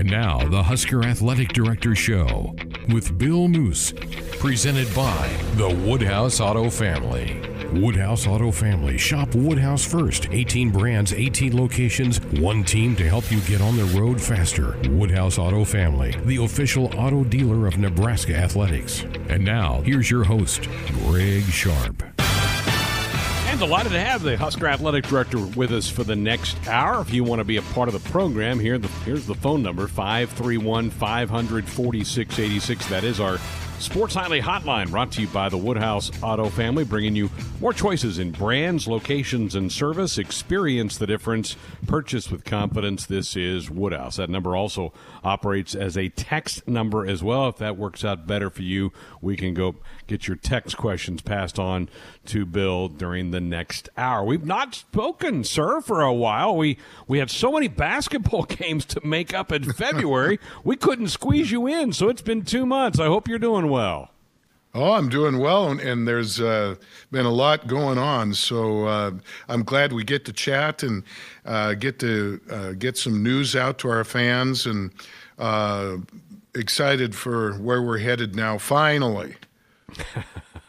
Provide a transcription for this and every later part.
And now, the Husker Athletic Director Show with Bill Moos, presented by the Woodhouse Auto Family. Woodhouse Auto Family. Shop Woodhouse first. 18 brands, 18 locations, one team to help you get on the road faster. Woodhouse Auto Family, the official auto dealer of Nebraska Athletics. And now, here's your host, Greg Sharpe. Delighted to have the Husker Athletic Director with us for the next hour. If you want to be a part of the program, here the, here's the phone number 531 500 4686. That is our Sports Nightly Hotline brought to you by the Woodhouse Auto Family, bringing you more choices in brands, locations, and service. Experience the difference. Purchase with confidence. This is Woodhouse. That number also operates as a text number as well. If that works out better for you, we can go get your text questions passed on to Bill during the next hour. We've not spoken, sir, for a while. We we had so many basketball games to make up in February, we couldn't squeeze you in. So it's been two months. I hope you're doing well. Oh, I'm doing well, and there's uh, been a lot going on. So uh, I'm glad we get to chat and uh, get to uh, get some news out to our fans, and uh, excited for where we're headed now. Finally.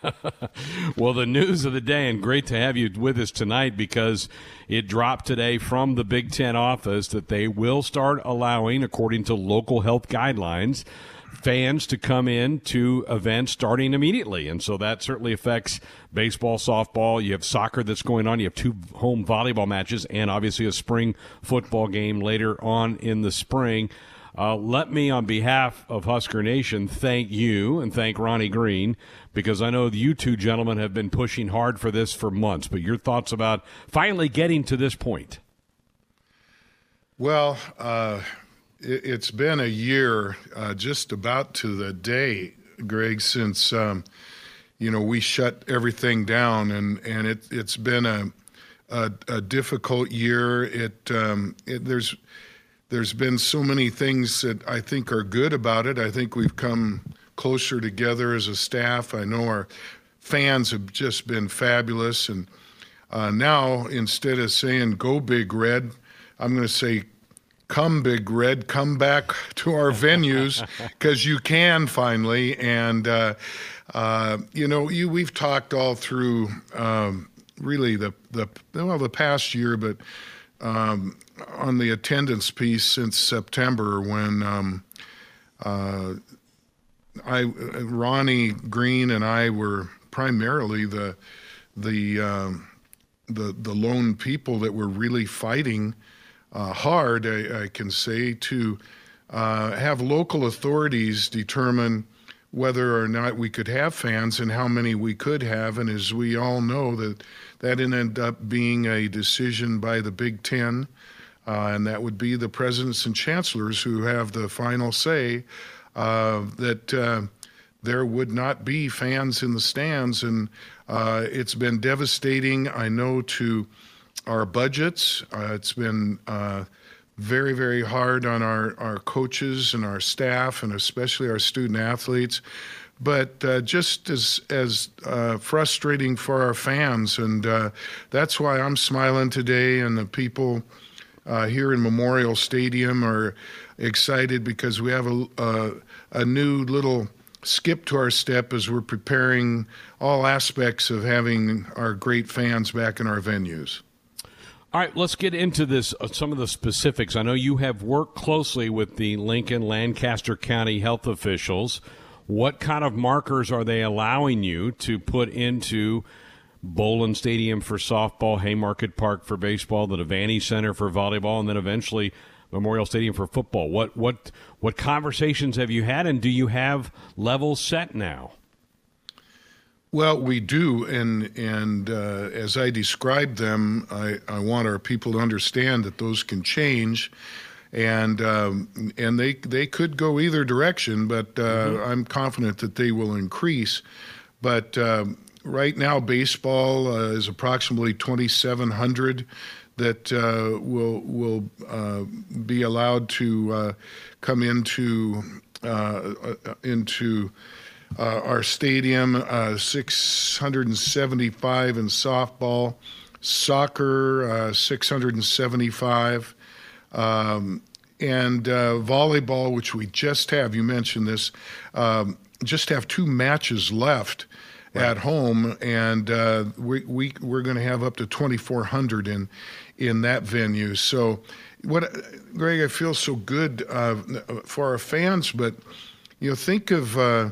well, the news of the day, and great to have you with us tonight because it dropped today from the Big Ten office that they will start allowing, according to local health guidelines, fans to come in to events starting immediately. And so that certainly affects baseball, softball. You have soccer that's going on. You have two home volleyball matches and obviously a spring football game later on in the spring. Uh, let me, on behalf of Husker Nation, thank you and thank Ronnie Green because I know you two gentlemen have been pushing hard for this for months. But your thoughts about finally getting to this point? Well, uh, it, has been a year, uh, just about to the day, Greg, since um, you know we shut everything down, and and it it's been a a, a difficult year. It, um, it there's there's been so many things that I think are good about it. I think we've come closer together as a staff. I know our fans have just been fabulous, and uh, now instead of saying "Go Big Red," I'm going to say come big red come back to our venues because you can finally and uh, uh, you know you we've talked all through um, really the the well the past year but um, on the attendance piece since September when um, uh, I Ronnie Green and I were primarily the the um, the the lone people that were really fighting uh, hard, I, I, can say, to uh, have local authorities determine whether or not we could have fans and how many we could have. And as we all know, that that ended up being a decision by the Big Ten, uh, and that would be the presidents and chancellors who have the final say uh, that uh, there would not be fans in the stands. And uh, it's been devastating, I know, to our budgets. Uh, it's been uh, very, very hard on our, our coaches and our staff, and especially our student athletes. But just as as frustrating for our fans, and that's why I'm smiling today. And the people uh, here in Memorial Stadium are excited because we have a, a, a new little skip to our step as we're preparing all aspects of having our great fans back in our venues. All right, let's get into this. Uh, some of the specifics. I know you have worked closely with the Lincoln Lancaster County health officials. What kind of markers are they allowing you to put into Bowlin Stadium for softball, Haymarket Park for baseball, the Devaney Center for volleyball, and then eventually Memorial Stadium for football? What what what conversations have you had, and do you have levels set now? Well, we do, and and uh, as I described them, I, I want our people to understand that those can change, and um, and they they could go either direction, but uh, mm-hmm. I'm confident that they will increase. But um, right now, baseball uh, is approximately 2,700 that uh, will will uh, be allowed to uh, come into into uh, our stadium, uh, 675 in softball, soccer, uh, 675. Um, and uh, volleyball, which we just have. You mentioned this. Um, just have two matches left right. at home, and uh, we, we we're going to have up to 2,400 in in that venue. So, what, Greg, I feel so good uh, for our fans, but you know, think of uh,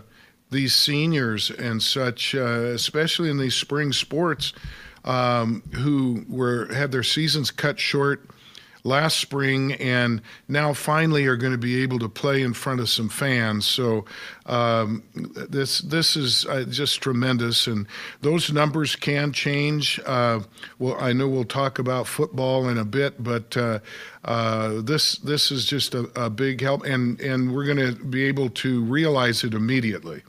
these seniors and such, uh, especially in these spring sports, um, who were had their seasons cut short last spring and now finally are going to be able to play in front of some fans. So um, this this is uh, just tremendous, and those numbers can change. Uh, well, I know we'll talk about football in a bit, but uh, uh this this is just a, a big help, and and we're going to be able to realize it immediately.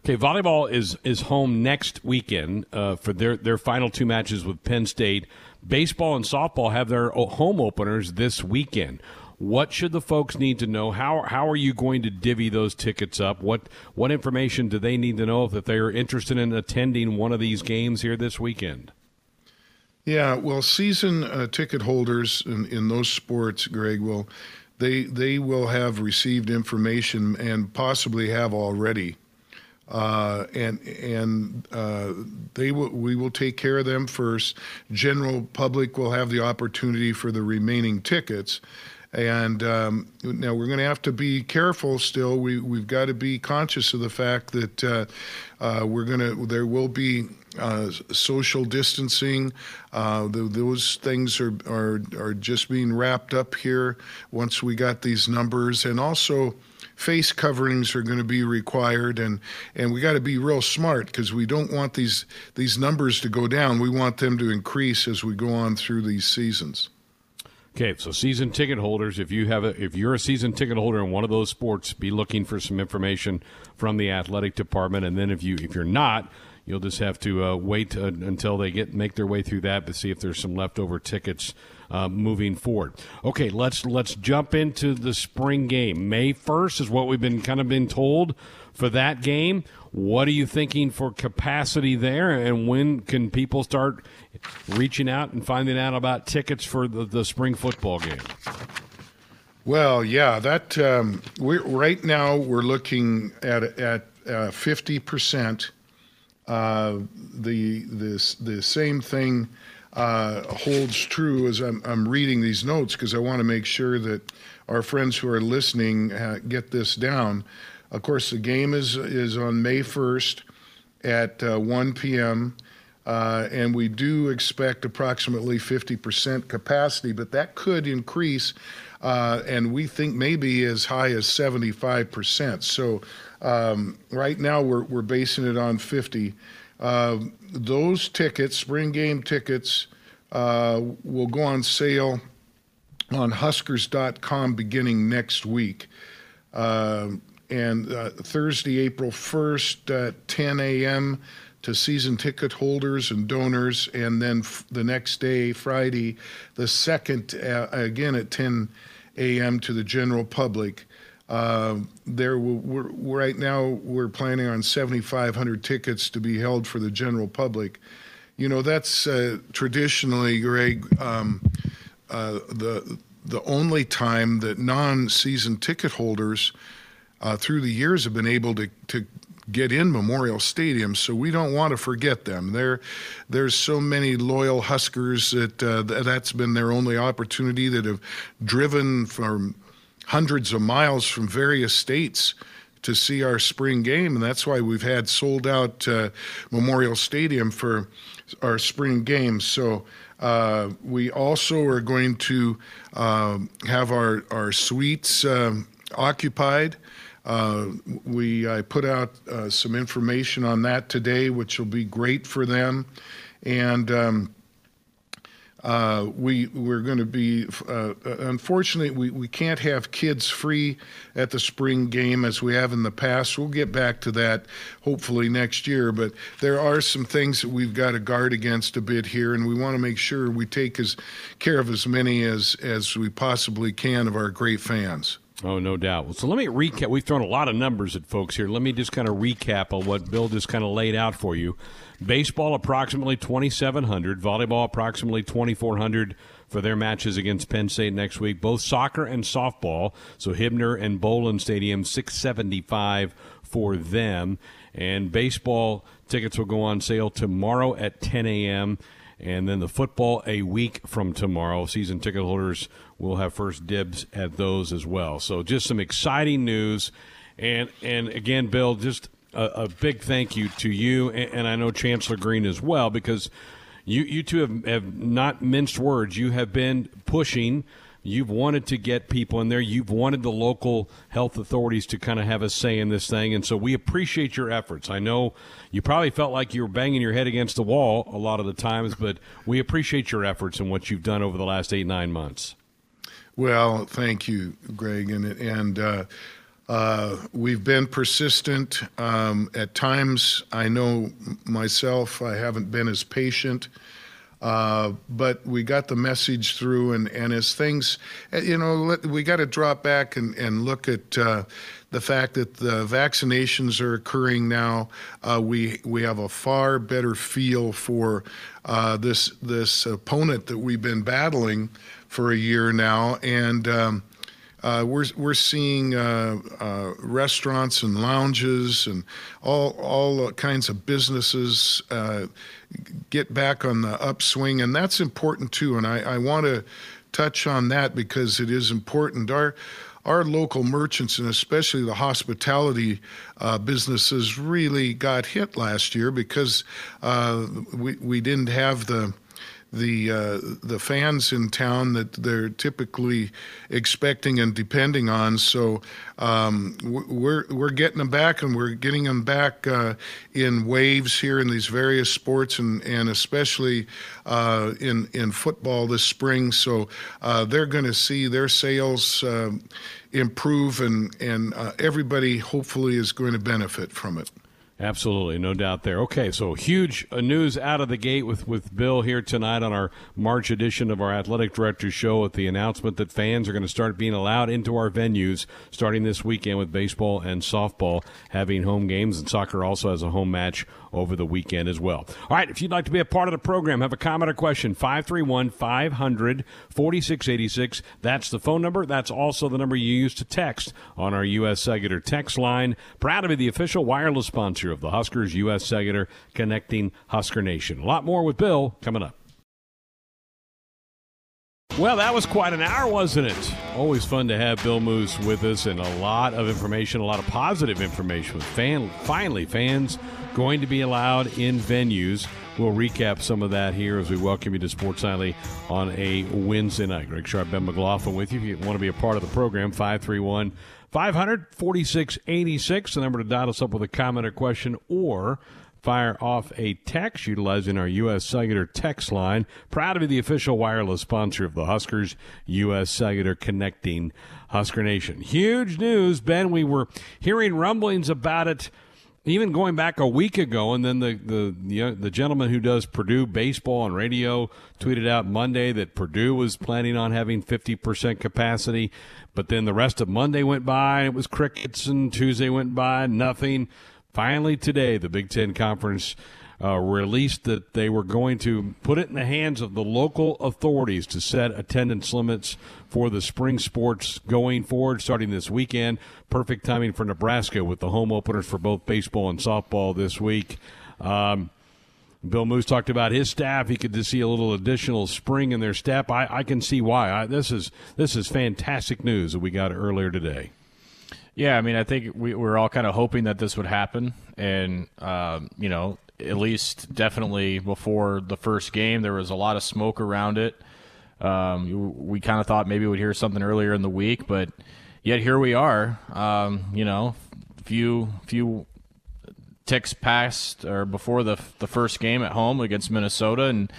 Okay, volleyball is is home next weekend uh, for their their final two matches with Penn State. Baseball and softball have their home openers this weekend. What should the folks need to know? How how are you going to divvy those tickets up? What what information do they need to know if they are interested in attending one of these games here this weekend? Yeah, well, season uh, ticket holders in, in those sports, Greg, will they they will have received information and possibly have already uh, and and uh, they will we will take care of them first. General public will have the opportunity for the remaining tickets. And um, now we're going to have to be careful. Still, we we've got to be conscious of the fact that uh, uh we're going to there will be uh, social distancing. Uh, the, those things are, are are just being wrapped up here once we got these numbers, and also face coverings are going to be required and and we got to be real smart because we don't want these these numbers to go down. We want them to increase as we go on through these seasons. Okay so season ticket holders if you have a if you're a season ticket holder in one of those sports be looking for some information from the athletic department. And then if you if you're not You'll just have to uh, wait uh, until they get make their way through that to see if there's some leftover tickets uh, moving forward. Okay, let's let's jump into the spring game. May first is what we've been kind of been told for that game. What are you thinking for capacity there, and when can people start reaching out and finding out about tickets for the, the spring football game? Well, yeah, that um, we're right now we're looking at at uh, fifty percent uh, the this the same thing uh, holds true as I'm, I'm reading these notes because I want to make sure that our friends who are listening uh, get this down. Of course, the game is is on May 1st at uh, 1 p.m. Uh, and we do expect approximately 50% capacity, but that could increase, uh, and we think maybe as high as 75%. So um, right now, we're, we're basing it on 50. Uh, those tickets, spring game tickets, uh, will go on sale on Huskers.com beginning next week. Uh, and uh, Thursday, April 1st at 10 a.m. to season ticket holders and donors, and then f- the next day, Friday, the 2nd, uh, again at 10 a.m. to the general public. Uh, there, we're, right now we're planning on 7,500 tickets to be held for the general public. You know, that's uh, traditionally, Greg, um, uh, the the only time that non-season ticket holders uh, through the years have been able to to get in Memorial Stadium, so we don't want to forget them. There, there's so many loyal Huskers that uh, that's been their only opportunity that have driven from hundreds of miles from various states to see our spring game, and that's why we've had sold out uh, Memorial Stadium for our spring games. So uh, we also are going to uh, have our our suites um, occupied. Uh, we I put out uh, some information on that today, which will be great for them, and. Um, uh, we we're going to be uh, unfortunately we, we can't have kids free at the spring game as we have in the past. We'll get back to that hopefully next year, but there are some things that we've got to guard against a bit here, and we want to make sure we take as care of as many as as we possibly can of our great fans. Oh, no doubt. Well, so let me recap. We've thrown a lot of numbers at folks here. Let me just kind of recap on what Bill just kind of laid out for you. Baseball approximately 2,700, volleyball approximately 2,400 for their matches against Penn State next week. Both soccer and softball. So Hibner and Bowlin Stadium, 675 for them. And baseball tickets will go on sale tomorrow at 10 a.m. And then the football a week from tomorrow. Season ticket holders will have first dibs at those as well. So just some exciting news. And and again, Bill, just a, a big thank you to you, and, and, I know Chancellor Green as well, because you you two have, have not minced words. You have been pushing. You've wanted to get people in there. You've wanted the local health authorities to kind of have a say in this thing. And so we appreciate your efforts. I know you probably felt like you were banging your head against the wall a lot of the times, but we appreciate your efforts and what you've done over the last eight, nine months. Well, thank you, Greg. And, and, uh, uh, we've been persistent. Um, at times, I know myself, I haven't been as patient. Uh, but we got the message through, and, and as things, uh, you know, let, we got to drop back and, and look at uh, the fact that the vaccinations are occurring now. Uh, we we have a far better feel for uh, this this opponent that we've been battling for a year now, and. Um, uh, we're we're seeing uh, uh, restaurants and lounges and all all kinds of businesses uh, get back on the upswing, and that's important too. And I, I want to touch on that because it is important. Our our local merchants and especially the hospitality uh, businesses really got hit last year because uh, we we didn't have the the uh, the fans in town that they're typically expecting and depending on. So um, we're we're getting them back, and we're getting them back uh, in waves here in these various sports, and and especially uh, in in football this spring. So uh, they're going to see their sales uh, improve, and and uh, everybody hopefully is going to benefit from it. Absolutely, no doubt there. Okay, so huge uh, news out of the gate with, with Bill here tonight on our March edition of our Athletic Directors Show with the announcement that fans are going to start being allowed into our venues starting this weekend with baseball and softball having home games, and soccer also has a home match over the weekend as well. All right, if you'd like to be a part of the program, have a comment or question, 531 500 4686. That's the phone number. That's also the number you use to text on our U.S. Cellular text line. Proud to be the official wireless sponsor of the Huskers U.S. Cellular, connecting Husker Nation. A lot more with Bill coming up. Well, that was quite an hour, wasn't it? Always fun to have Bill Moos with us and a lot of information, a lot of positive information with fan finally fans going to be allowed in venues. We'll recap some of that here as we welcome you to Sports Nightly on a Wednesday night. Greg Sharpe, Ben McLaughlin with you. If you want to be a part of the program, 531 500 4686, the number to dial us up with a comment or question or fire off a text utilizing our U.S. Cellular text line. Proud to be the official wireless sponsor of the Huskers, U.S. Cellular connecting Husker Nation. Huge news, Ben. We were hearing rumblings about it even going back a week ago, and then the, the the uh, the, gentleman who does Purdue baseball on radio tweeted out Monday that Purdue was planning on having 50% capacity, but then the rest of Monday went by and it was crickets, and Tuesday went by nothing. Finally, today, the Big Ten Conference uh, released that they were going to put it in the hands of the local authorities to set attendance limits for the spring sports going forward, starting this weekend. Perfect timing for Nebraska with the home openers for both baseball and softball this week. Um, Bill Moos talked about his staff. He could just see a little additional spring in their step. I, I can see why. I, this is this is fantastic news that we got earlier today. Yeah, I mean, I think we, we were all kind of hoping that this would happen, and um, you know, at least definitely before the first game, there was a lot of smoke around it. Um, we kind of thought maybe we'd hear something earlier in the week, but yet here we are. Um, you know, few few ticks past or before the the first game at home against Minnesota, and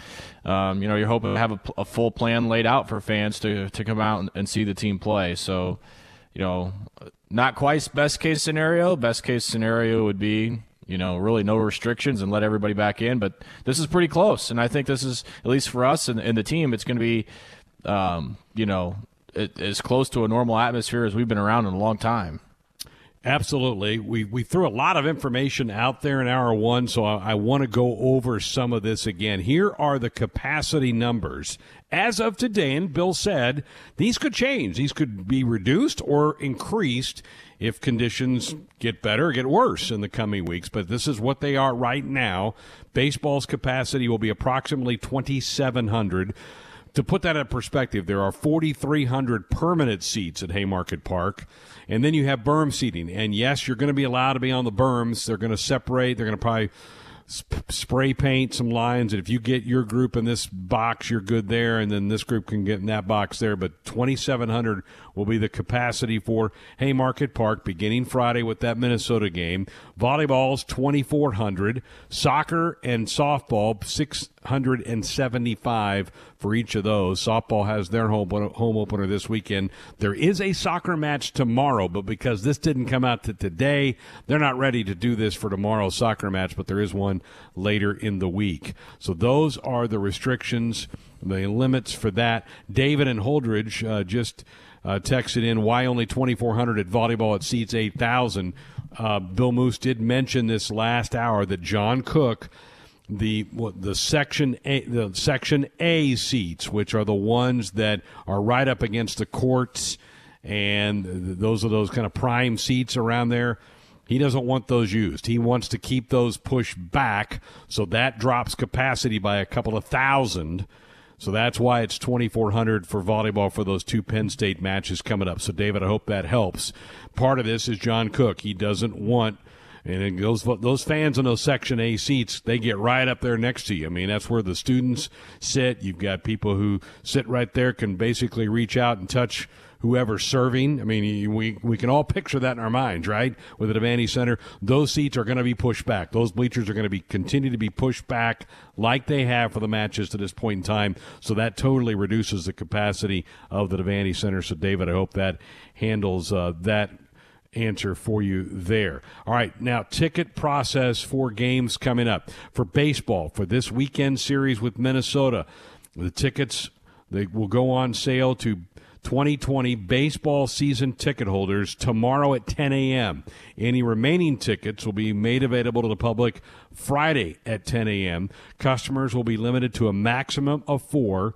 um, you know you're hoping to have a, a, full plan laid out for fans to to come out and, and see the team play. So, you know, not quite best case scenario. Best case scenario would be you know, really no restrictions and let everybody back in. But this is pretty close, and I think this is at least for us and, and the team, it's going to be, um, you know, it, as close to a normal atmosphere as we've been around in a long time. Absolutely. We, we threw a lot of information out there in hour one, so I, I want to go over some of this again. Here are the capacity numbers. As of today, and Bill said, these could change. These could be reduced or increased if conditions get better or get worse in the coming weeks. But this is what they are right now. Baseball's capacity will be approximately 2,700 to put that in perspective, there are 4,300 permanent seats at Haymarket Park, and then you have berm seating. And yes, you're going to be allowed to be on the berms. They're going to separate. They're going to probably spray paint some lines. And if you get your group in this box, you're good there. And then this group can get in that box there. But 2,700 will be the capacity for Haymarket Park beginning Friday with that Minnesota game. Volleyball's 2,400. Soccer and softball, 675 for each of those. Softball has their home, home opener this weekend. There is a soccer match tomorrow, but because this didn't come out to today, they're not ready to do this for tomorrow's soccer match, but there is one later in the week. So those are the restrictions, the limits for that. David and Holdrege uh, just uh, texted in why only 2,400 at volleyball at seats 8,000. Uh, Bill Moos did mention this last hour that John Cook the the section A, the section A seats, which are the ones that are right up against the courts, and those are those kind of prime seats around there. He doesn't want those used. He wants to keep those pushed back, so that drops capacity by a couple of thousand. So that's why it's 2,400 for volleyball for those two Penn State matches coming up. So, David, I hope that helps. Part of this is John Cook. He doesn't want and those those fans in those section A seats they get right up there next to you. I mean that's where the students sit. You've got people who sit right there can basically reach out and touch whoever's serving. I mean, we, we can all picture that in our minds, right? With the Devaney Center, those seats are going to be pushed back. Those bleachers are going to be continue to be pushed back like they have for the matches to this point in time. So that totally reduces the capacity of the Devaney Center. So, David, I hope that handles uh, that answer for you there. All right, now ticket process for games coming up for baseball for this weekend series with Minnesota. The tickets they will go on sale to 2020 baseball season ticket holders tomorrow at 10 a.m. Any remaining tickets will be made available to the public Friday at 10 a.m. Customers will be limited to a maximum of four.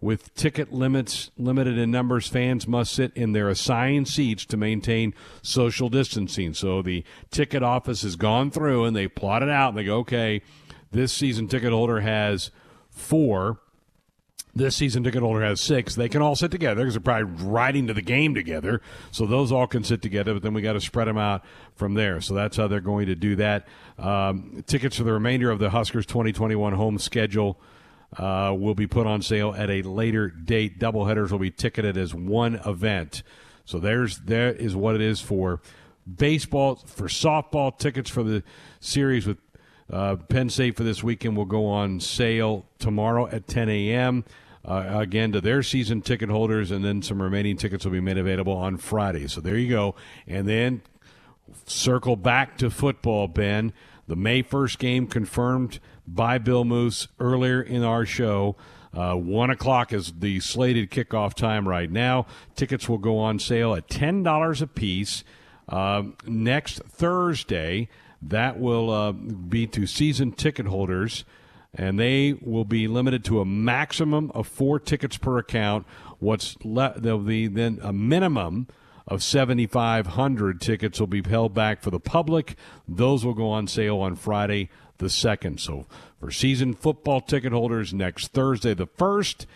With ticket limits limited in numbers, fans must sit in their assigned seats to maintain social distancing. So the ticket office has gone through and they plot it out and they go, okay, this season ticket holder has four. This season ticket holder has six. They can all sit together because they're probably riding to the game together. So those all can sit together, but then we got to spread them out from there. So that's how they're going to do that. Um, tickets for the remainder of the Huskers 2021 home schedule uh, will be put on sale at a later date. Doubleheaders will be ticketed as one event. So there's there is what it is for baseball, for softball tickets for the series with uh, Penn State for this weekend will go on sale tomorrow at 10 a.m. Uh, again to their season ticket holders, and then some remaining tickets will be made available on Friday. So there you go. And then circle back to football, Ben. The May 1st game confirmed by Bill Moos earlier in our show. Uh, one o'clock is the slated kickoff time right now. Tickets will go on sale at ten dollars a piece uh, next Thursday. That will uh, be to season ticket holders, and they will be limited to a maximum of four tickets per account. What's le- there'll be then a minimum of 7,500 tickets will be held back for the public. Those will go on sale on Friday the 2nd. So for season football ticket holders, next Thursday the 1st,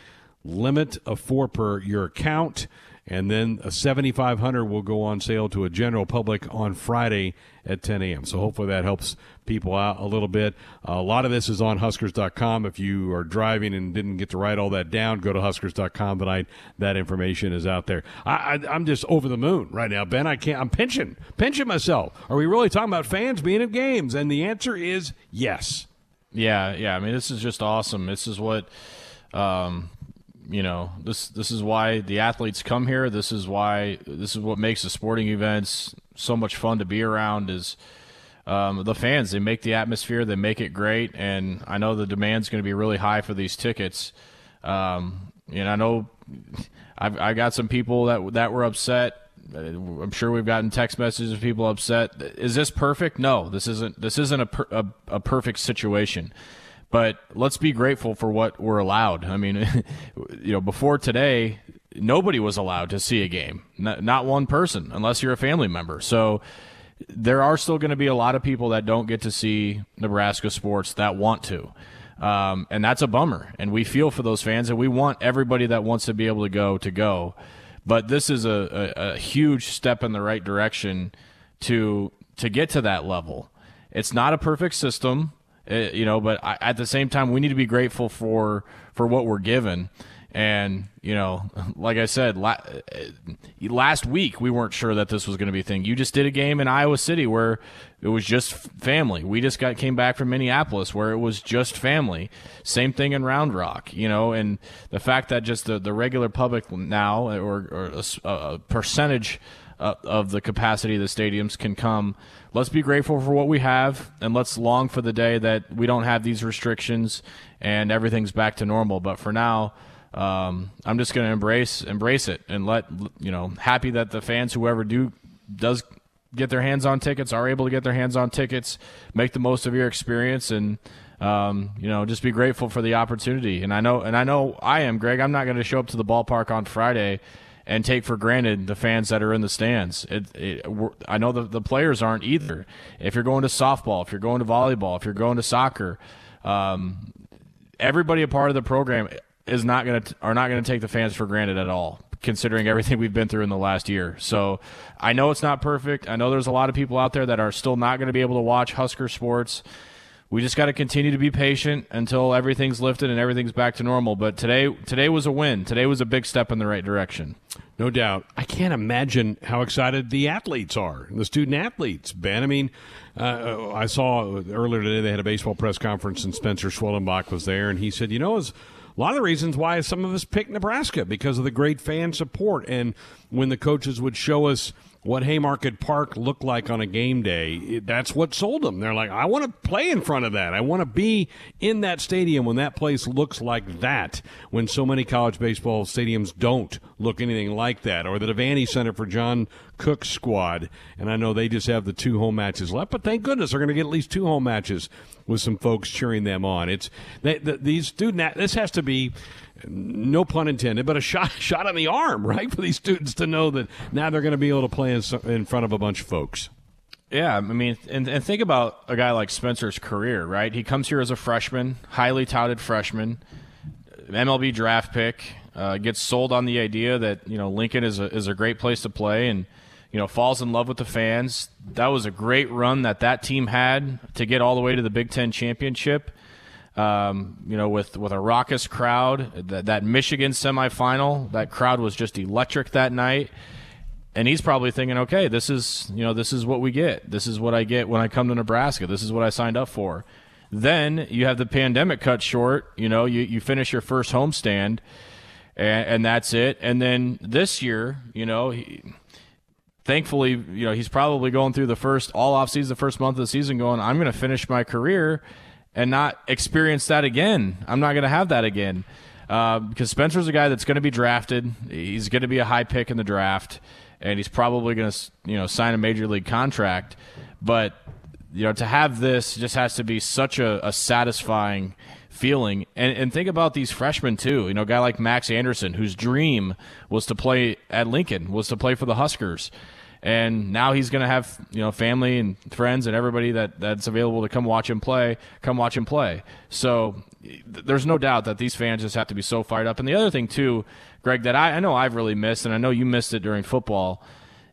limit of four per your account. And then a 7500 will go on sale to a general public on Friday at 10 a.m. So hopefully that helps people out a little bit. A lot of this is on Huskers.com. If you are driving and didn't get to write all that down, go to Huskers.com tonight. That information is out there. I, am just over the moon right now, Ben. I can't. I'm pinching, pinching myself. Are we really talking about fans being at games? And the answer is yes. Yeah, yeah. I mean, this is just awesome. This is what. Um, you know this this is why the athletes come here this is why this is what makes the sporting events so much fun to be around is um, the fans they make the atmosphere they make it great and i know the demand's going to be really high for these tickets um, and i know I've, i got some people that that were upset I'm sure we've gotten text messages of people upset. Is this perfect? No, this isn't. This isn't a, per, a, a perfect situation. But let's be grateful for what we're allowed. I mean, you know, before today, nobody was allowed to see a game. Not, not one person, unless you're a family member. So there are still going to be a lot of people that don't get to see Nebraska sports that want to. Um, and that's a bummer. And we feel for those fans, and we want everybody that wants to be able to go to go. But this is a, a, a huge step in the right direction to to get to that level. It's not a perfect system, uh, you know, but I, at the same time, we need to be grateful for for what we're given. And you know, like I said, la- last week we weren't sure that this was going to be a thing. You just did a game in Iowa City where it was just family. We just got came back from Minneapolis where it was just family. Same thing in Round Rock, you know, and the fact that just the, the regular public now or, or a, a percentage of the capacity of the stadiums can come. Let's be grateful for what we have, and let's long for the day that we don't have these restrictions and everything's back to normal. But for now, um, I'm just going to embrace embrace it and let you know. Happy that the fans, whoever do does get their hands on tickets, are able to get their hands on tickets. Make the most of your experience and. Um, you know, just be grateful for the opportunity. And I know, and I know I am, Greg. I'm not going to show up to the ballpark on Friday and take for granted the fans that are in the stands. It, it, I know the, the players aren't either. If you're going to softball, if you're going to volleyball, if you're going to soccer, um, everybody a part of the program is not going to are not going to take the fans for granted at all considering everything we've been through in the last year. So I know it's not perfect. I know there's a lot of people out there that are still not going to be able to watch Husker sports. We just got to continue to be patient until everything's lifted and everything's back to normal. But today, today was a win. Today was a big step in the right direction. No doubt. I can't imagine how excited the athletes are, the student athletes, Ben. I mean, uh, I saw earlier today they had a baseball press conference and Spencer Schwellenbach was there, and he said, you know, as a lot of the reasons why some of us picked Nebraska because of the great fan support. And when the coaches would show us what Haymarket Park looked like on a game day, that's what sold them. They're like, I want to play in front of that. I want to be in that stadium when that place looks like that, when so many college baseball stadiums don't look anything like that, or the Devaney Center for John Cook's squad. And I know they just have the two home matches left, but thank goodness they're going to get at least two home matches with some folks cheering them on. It's they, the, these student. This has to be no pun intended, but a shot shot on the arm, right, for these students to know that now they're going to be able to play in, in front of a bunch of folks. Yeah, I mean, and, and think about a guy like Spencer's career, right? He comes here as a freshman, highly touted freshman, MLB draft pick, uh, gets sold on the idea that you know Lincoln is a is a great place to play, and you know falls in love with the fans. That was a great run that that team had to get all the way to the Big Ten championship um, you know, with with a raucous crowd. That, that Michigan semifinal, that crowd was just electric that night. And he's probably thinking, okay, this is you know this is what we get. This is what I get when I come to Nebraska. This is what I signed up for. Then you have the pandemic cut short. You know, you, you finish your first homestand, and, and that's it. And then this year, you know, he, thankfully, you know, he's probably going through the first all off season, the first month of the season, going, I'm going to finish my career and not experience that again. I'm not going to have that again. Uh, because Spencer's a guy that's going to be drafted. He's going to be a high pick in the draft, and he's probably going to you know sign a major league contract. But you know to have this just has to be such a, a satisfying feeling. And and think about these freshmen too. You know, a guy like Max Anderson, whose dream was to play at Lincoln, was to play for the Huskers and now he's going to have you know family and friends and everybody that that's available to come watch him play come watch him play so th- there's no doubt that these fans just have to be so fired up and the other thing too greg that I, I know i've really missed and i know you missed it during football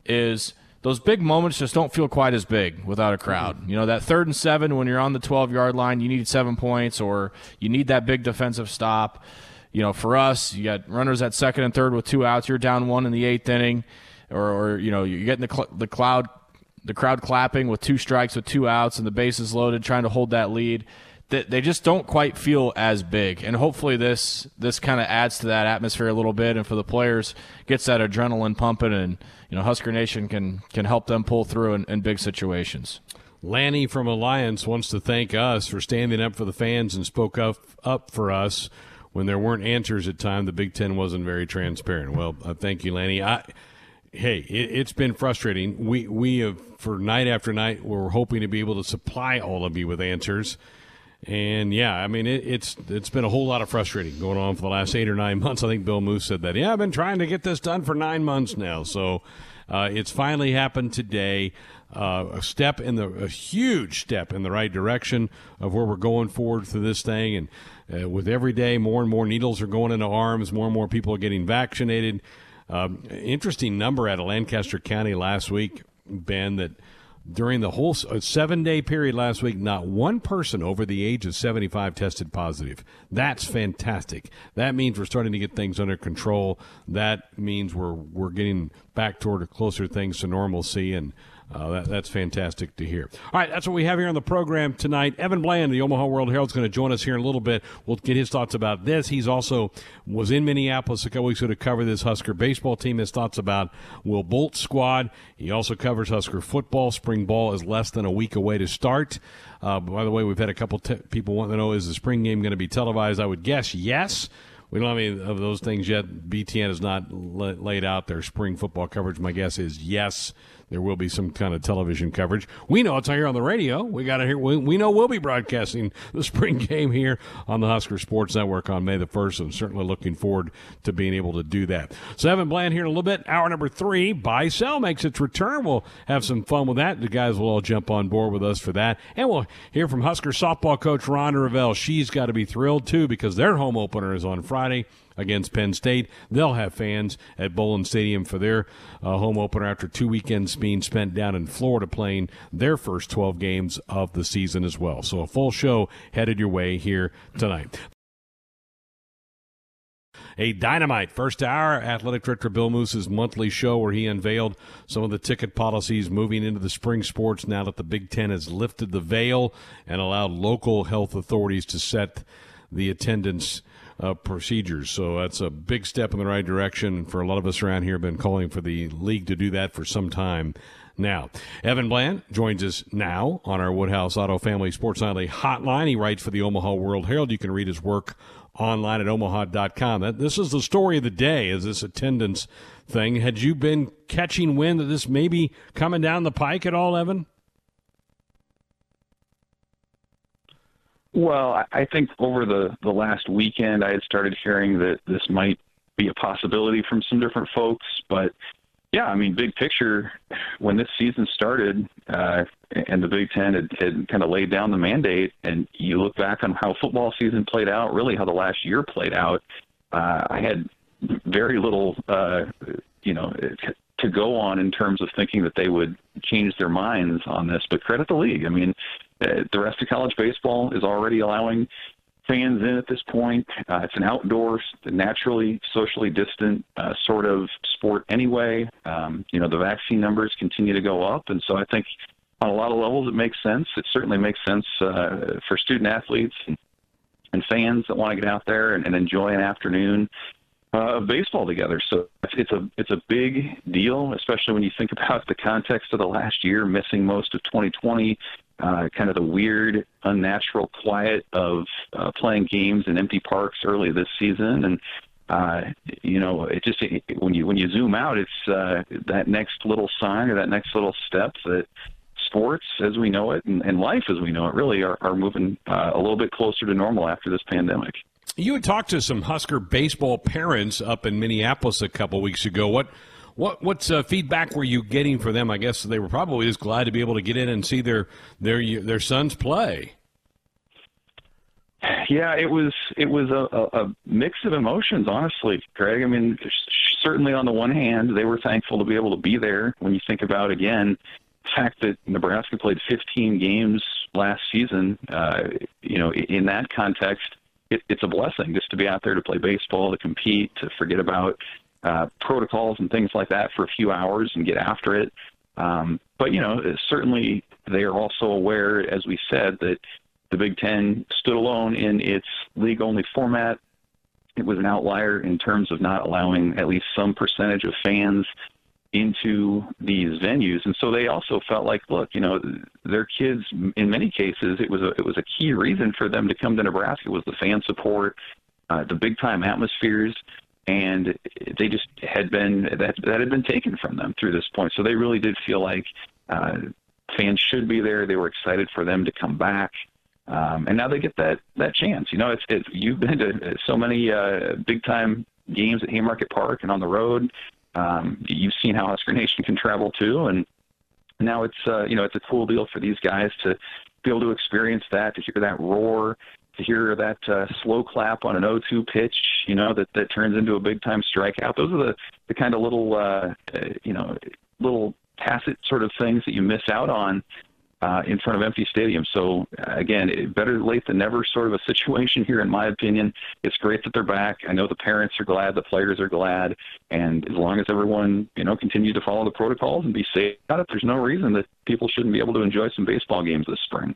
is those big moments just don't feel quite as big without a crowd. Mm-hmm. You know, that third and seven when you're on the 12 yard line, you need seven points or you need that big defensive stop. You know, for us, you got runners at second and third with two outs. You're down one in the eighth inning or, or you know you're getting the cl- the cloud the crowd clapping with two strikes with two outs and the bases loaded, trying to hold that lead. That they just don't quite feel as big, and hopefully this this kind of adds to that atmosphere a little bit, and for the players gets that adrenaline pumping, and you know Husker Nation can can help them pull through in, in big situations. Lanny from Alliance wants to thank us for standing up for the fans and spoke up up for us when there weren't answers at time. The Big Ten wasn't very transparent. Well, uh, thank you, Lanny. I hey, it, has been frustrating. We we have for night after night, we're hoping to be able to supply all of you with answers. And yeah, I mean, it, it's it's been a whole lot of frustrating going on for the last eight or nine months. I think Bill Moos said that. Yeah, I've been trying to get this done for nine months now. So uh, it's finally happened today. Uh, a step in the a huge step in the right direction of where we're going forward for this thing. And uh, with every day, more and more needles are going into arms. More and more people are getting vaccinated. Um, interesting number out of Lancaster County last week, Ben, that during the whole seven day period last week, not one person over the age of 75 tested positive. That's fantastic. That means we're starting to get things under control. That means we're, we're getting back toward closer things to normalcy. And uh, that, that's fantastic to hear. All right, that's what we have here on the program tonight. Evan Bland, the Omaha World Herald, is going to join us here in a little bit. We'll get his thoughts about this. He's also was in Minneapolis a couple weeks ago to cover this Husker baseball team. His thoughts about Will Bolt's squad. He also covers Husker football. Spring ball is less than a week away to start. Uh, by the way, we've had a couple people want to know is the spring game going to be televised? I would guess yes. We don't have any of those things yet. BTN has not laid out their spring football coverage. My guess is yes there will be some kind of television coverage. We know it's here on the radio. We got it here. We, we, know we'll be broadcasting the spring game here on the Husker Sports Network on May the first, I'm certainly looking forward to being able to do that. So Evan Bland here in a little bit. Hour number three, buy sell makes its return. We'll have some fun with that. The guys will all jump on board with us for that, and we'll hear from Husker softball coach Rhonda Revelle. She's got to be thrilled too because their home opener is on Friday against Penn State. They'll have fans at Bowlin Stadium for their uh, home opener after two weekends being spent down in Florida playing their first 12 games of the season as well. So a full show headed your way here tonight a dynamite first hour athletic director bill moos's monthly show where he unveiled some of the ticket policies moving into the spring sports now that the big ten has lifted the veil and allowed local health authorities to set the attendance uh, procedures. So that's a big step in the right direction. For a lot of us around here, been calling for the league to do that for some time now. Evan Bland joins us now on our Woodhouse Auto Family Sports Nightly hotline. He writes for the Omaha World Herald. You can read his work online at omaha.com. That, this is the story of the day, is this attendance thing. Had you been catching wind that this may be coming down the pike at all, Evan? Well, I think over the the last weekend, I had started hearing that this might be a possibility from some different folks, but yeah, I mean, big picture, when this season started uh, and the Big Ten had, had kind of laid down the mandate, and you look back on how football season played out, really how the last year played out, uh, I had very little, uh, you know, to go on in terms of thinking that they would change their minds on this. But credit the league. I mean, uh, the rest of college baseball is already allowing fans in at this point. Uh, it's an outdoor, naturally socially distant uh, sort of sport anyway. Um, you know, the vaccine numbers continue to go up, and so I think on a lot of levels it makes sense. It certainly makes sense uh, for student athletes and, and fans that want to get out there and, and enjoy an afternoon uh, of baseball together. So it's a it's a big deal, especially when you think about the context of the last year, missing most of 2020, uh, kind of the weird, unnatural quiet of uh, playing games in empty parks early this season, and uh, you know, it just it, when you when you zoom out, it's uh, that next little sign or that next little step that sports as we know it and, and life as we know it really are, are moving uh, a little bit closer to normal after this pandemic. You had talked to some Husker baseball parents up in Minneapolis a couple weeks ago. What what what uh, feedback were you getting for them? I guess they were probably just glad to be able to get in and see their their their sons play. Yeah, it was it was a, a mix of emotions, honestly, Greg. I mean, certainly on the one hand, they were thankful to be able to be there. When you think about again the fact that Nebraska played 15 games last season, uh, you know, in that context, it, it's a blessing just to be out there to play baseball, to compete, to forget about uh, protocols and things like that for a few hours and get after it. Um, but you know, certainly they are also aware, as we said, that the Big Ten stood alone in its league-only format. It was an outlier in terms of not allowing at least some percentage of fans into these venues and so they also felt like look you know their kids in many cases it was a it was a key reason for them to come to Nebraska was the fan support uh, the big time atmospheres and they just had been that that had been taken from them through this point. So they really did feel like uh, fans should be there. They were excited for them to come back. Um, and now they get that that chance. You know, it's, it's you've been to so many uh, big time games at Haymarket Park and on the road. Um, you've seen how Husker Nation can travel too, and now it's uh, you know it's a cool deal for these guys to be able to experience that, to hear that roar, to hear that uh, slow clap on an 0-2 pitch, you know that that turns into a big time strikeout. Those are the the kind of little uh, uh, you know little tacit sort of things that you miss out on uh, in front of empty stadiums. So uh, again, better late than never sort of a situation here, in my opinion. It's great that they're back. I know the parents are glad, the players are glad, and as long as everyone you know continues to follow the protocols and be safe it, there's no reason that people shouldn't be able to enjoy some baseball games this spring.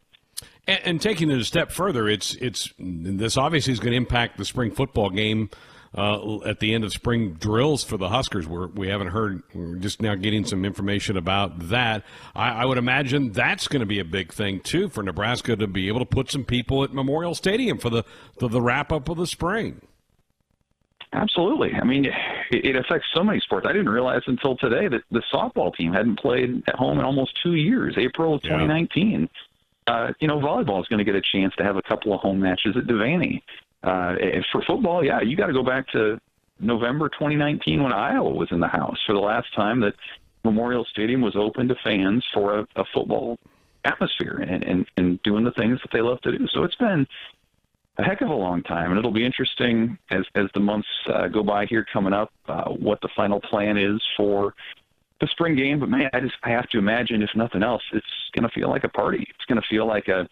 And, and taking it a step further, it's it's this obviously is going to impact the spring football game uh, at the end of spring drills for the Huskers. We're, we haven't heard, we're just now getting some information about that. I, I would imagine that's going to be a big thing, too, for Nebraska to be able to put some people at Memorial Stadium for the, the, the wrap up of the spring. Absolutely. I mean, it affects so many sports. I didn't realize until today that the softball team hadn't played at home in almost two years, April of 2019. Yeah. Uh, you know, volleyball is going to get a chance to have a couple of home matches at Devaney. Uh, for football, yeah, you got to go back to November 2019 when Iowa was in the house for the last time that Memorial Stadium was open to fans for a, a football atmosphere and, and, and doing the things that they love to do. So it's been a heck of a long time, and it'll be interesting as as the months uh, go by here coming up uh, what the final plan is for the spring game. But man, I just I have to imagine if nothing else, it's going to feel like a party. It's going to feel like a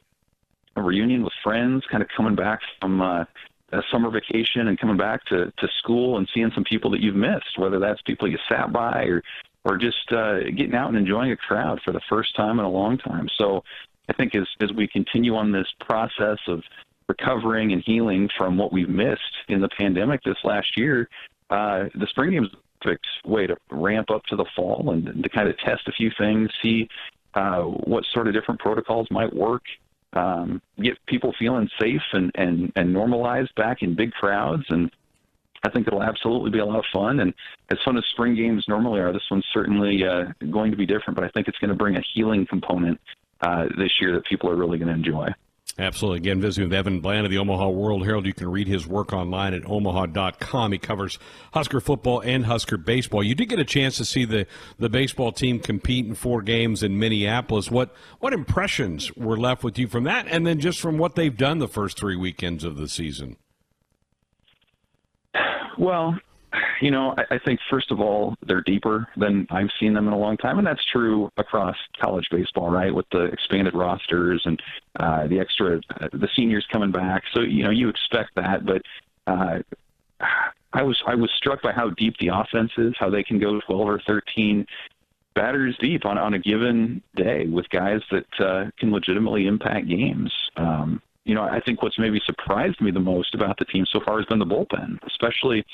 a reunion with friends, kind of coming back from uh, a summer vacation and coming back to, to school and seeing some people that you've missed, whether that's people you sat by or or just uh, getting out and enjoying a crowd for the first time in a long time. So I think as as we continue on this process of recovering and healing from what we've missed in the pandemic this last year, uh, the spring game is a perfect way to ramp up to the fall and, and to kind of test a few things, see uh, what sort of different protocols might work um, get people feeling safe and, and, and normalized back in big crowds. And I think it'll absolutely be a lot of fun. And as fun as spring games normally are, this one's certainly uh, going to be different, but I think it's going to bring a healing component uh, this year that people are really going to enjoy. Absolutely. Again, visiting with Evan Bland of the Omaha World Herald. You can read his work online at omaha.com. He covers Husker football and Husker baseball. You did get a chance to see the, the baseball team compete in four games in Minneapolis. What what impressions were left with you from that, and then just from what they've done the first three weekends of the season? Well, you know, I, I think first of all, they're deeper than I've seen them in a long time, and that's true across college baseball, right? With the expanded rosters and uh, the extra, uh, the seniors coming back. So you know, you expect that, but uh, I was I was struck by how deep the offense is, how they can go 12 or 13 batters deep on on a given day with guys that uh, can legitimately impact games. Um, you know, I think what's maybe surprised me the most about the team so far has been the bullpen, especially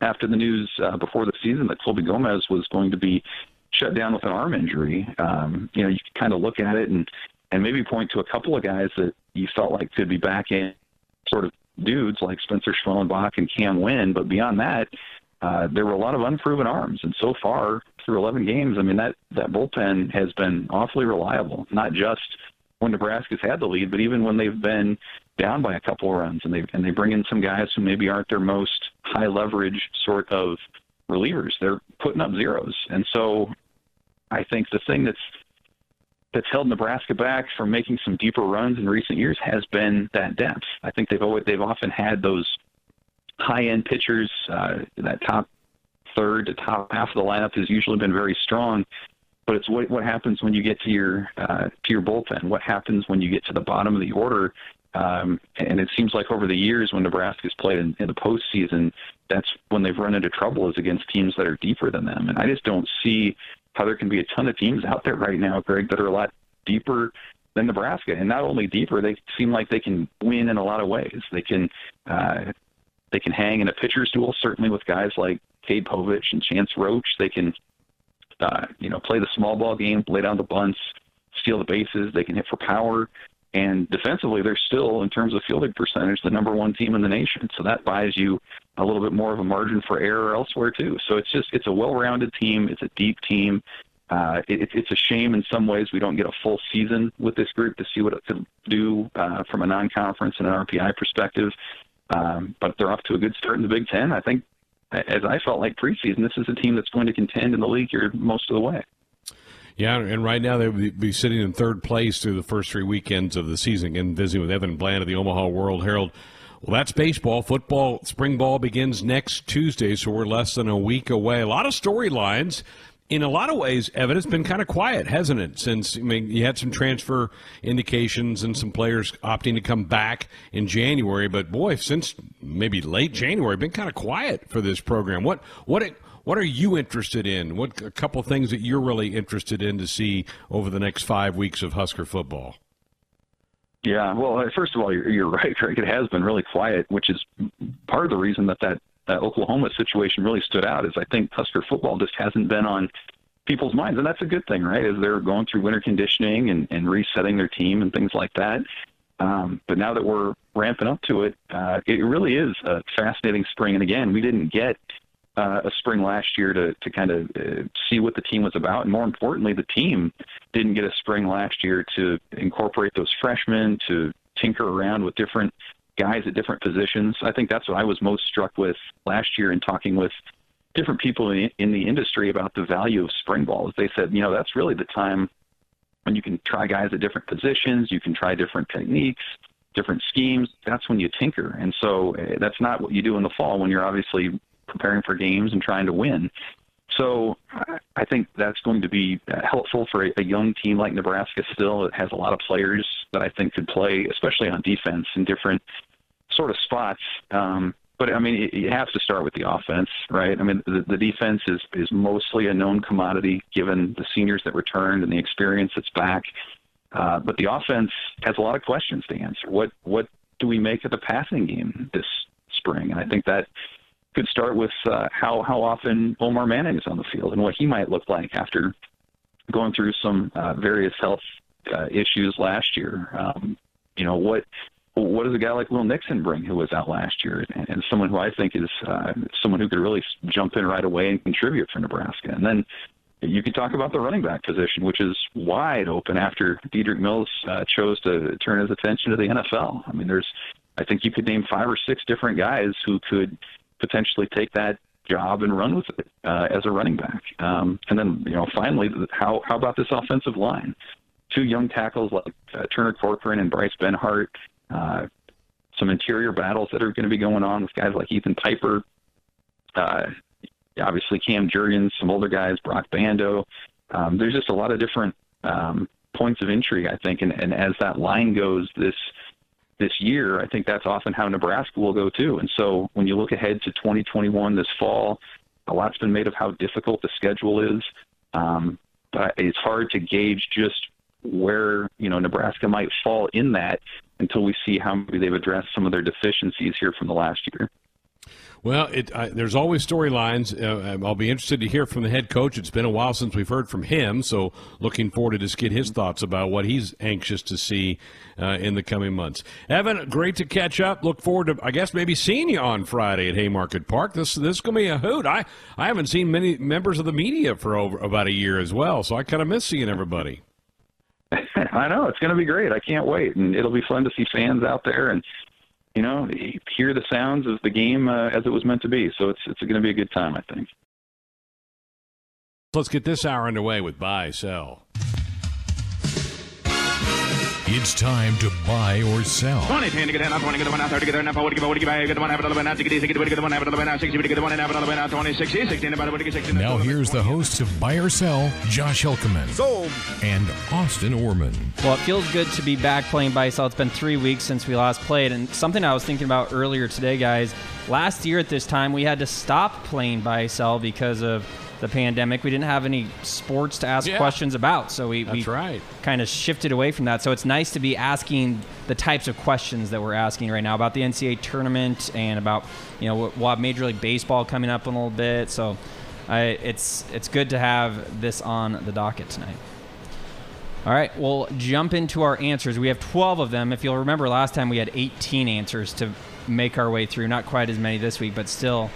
after the news uh, before the season that Colby Gomes was going to be shut down with an arm injury. Um, you know, you can kind of look at it and and maybe point to a couple of guys that you felt like could be back in sort of dudes like Spencer Schwellenbach and Cam Wynn, but beyond that, uh, there were a lot of unproven arms, and so far through 11 games, I mean that that bullpen has been awfully reliable. Not just when Nebraska's had the lead, but even when they've been down by a couple of runs, and they and they bring in some guys who maybe aren't their most high leverage sort of relievers. They're putting up zeros, and so I think the thing that's that's held Nebraska back from making some deeper runs in recent years has been that depth. I think they've always they've often had those high end pitchers. Uh, that top third to top half of the lineup has usually been very strong. But it's what what happens when you get to your uh, to your bullpen. What happens when you get to the bottom of the order um, and it seems like over the years when Nebraska's played in, in the postseason, that's when they've run into trouble is against teams that are deeper than them. And I just don't see how there can be a ton of teams out there right now, Greg, that are a lot deeper than Nebraska. And not only deeper, they seem like they can win in a lot of ways. They can uh, they can hang in a pitcher's duel, certainly with guys like Cade Povich and Chance Hroch. They can uh, you know play the small ball game, lay down the bunts, steal the bases. They can hit for power And defensively, they're still, in terms of fielding percentage, the number one team in the nation. So that buys you a little bit more of a margin for error elsewhere too. So it's just it's a well-rounded team. It's a deep team. Uh, it, it's a shame in some ways we don't get a full season with this group to see what it can do uh, from a non-conference and an RPI perspective. Um, but they're off to a good start in the Big Ten. I think, as I felt like preseason, this is a team that's going to contend in the league here most of the way. Yeah, and right now they would be sitting in third place through the first three weekends of the season. Again, visiting with Evan Bland of the Omaha World Herald. Well, that's baseball. Football, spring ball begins next Tuesday, so we're less than a week away. A lot of storylines. In a lot of ways, Evan, it's been kind of quiet, hasn't it? Since I mean, you had some transfer indications and some players opting to come back in January, but boy, since maybe late January, been kind of quiet for this program. What what what are you interested in? What a couple things that you're really interested in to see over the next five weeks of Husker football? Yeah, well, uh, first of all, you're, you're right, Greg. It has been really quiet, which is part of the reason that that uh, Oklahoma situation really stood out. Is I think Husker football just hasn't been on people's minds, and that's a good thing, right? As they're going through winter conditioning and, and resetting their team and things like that. Um, but now that we're ramping up to it, uh, it really is a fascinating spring. And again, we didn't get uh, a spring last year to to kind of uh, see what the team was about, and more importantly, the team didn't get a spring last year to incorporate those freshmen to tinker around with different guys at different positions. I think that's what I was most struck with last year in talking with different people in, in the industry about the value of spring ball. Is They said, you know, that's really the time when you can try guys at different positions, you can try different techniques, different schemes. That's when you tinker. And so uh, that's not what you do in the fall when you're obviously preparing for games and trying to win. So I think that's going to be helpful for a, young team like Nebraska. Still, it has a lot of players that I think could play, especially on defense in different sort of spots. Um, but I mean, you have to start with the offense, right? I mean, the, the defense is is mostly a known commodity given the seniors that returned and the experience that's back. Uh, but the offense has a lot of questions to answer. What what do we make of the passing game this spring? And I think that could start with uh, how how often Omar Manning is on the field and what he might look like after going through some uh, various health uh, issues last year. Um, you know what what does a guy like Will Nixon bring, who was out last year, and, and someone who I think is uh, someone who could really jump in right away and contribute for Nebraska. And then you can talk about the running back position, which is wide open after Dedrick Mills uh, chose to turn his attention to the NFL. I mean, there's I think you could name five or six different guys who could potentially take that job and run with it uh, as a running back. Um, and then, you know, finally, how how about this offensive line? Two young tackles like uh, Turner Corcoran and Bryce Benhart. Uh, some interior battles that are going to be going on with guys like Ethan Piper. Uh, obviously, Cam Jurgens, some older guys, Broc Bando. Um, there's just a lot of different um, points of intrigue, I think. And, and as that line goes, this this year, I think that's often how Nebraska will go too. And so when you look ahead to 2021 this fall, a lot's been made of how difficult the schedule is. Um, but it's hard to gauge just where you know Nebraska might fall in that until we see how maybe they've addressed some of their deficiencies here from the last year. Well, it, there's always storylines. Uh, I'll be interested to hear from the head coach. It's been a while since we've heard from him, so looking forward to just get his thoughts about what he's anxious to see uh, in the coming months. Evan, great to catch up. Look forward to, I guess, maybe seeing you on Friday at Haymarket Park. This this is to be a hoot. I, I haven't seen many members of the media for over about a year as well, so I kind of miss seeing everybody. I know it's going to be great. I can't wait, and it'll be fun to see fans out there and you know, hear the sounds of the game uh, as it was meant to be. So it's it's going to be a good time, I think. Let's get this hour underway with buy sell. It's time to buy or sell. Now here's the hosts of Buy or Sell, Josh Hilkeman. Sold. And Austin Orman. Well, it feels good to be back playing buy or sell. It's been three weeks since we last played, and something I was thinking about earlier today, guys. Last year at this time, we had to stop playing buy or sell because of the pandemic, we didn't have any sports to ask yeah. questions about. So we, we right. kind of shifted away from that. So it's nice to be asking the types of questions that we're asking right now about the NCAA tournament and about, you know, we'll have Major League Baseball coming up in a little bit. So I, it's, it's good to have this on the docket tonight. All right, we'll jump into our answers. We have 12 of them. If you'll remember, last time we had 18 answers to make our way through. Not quite as many this week, but still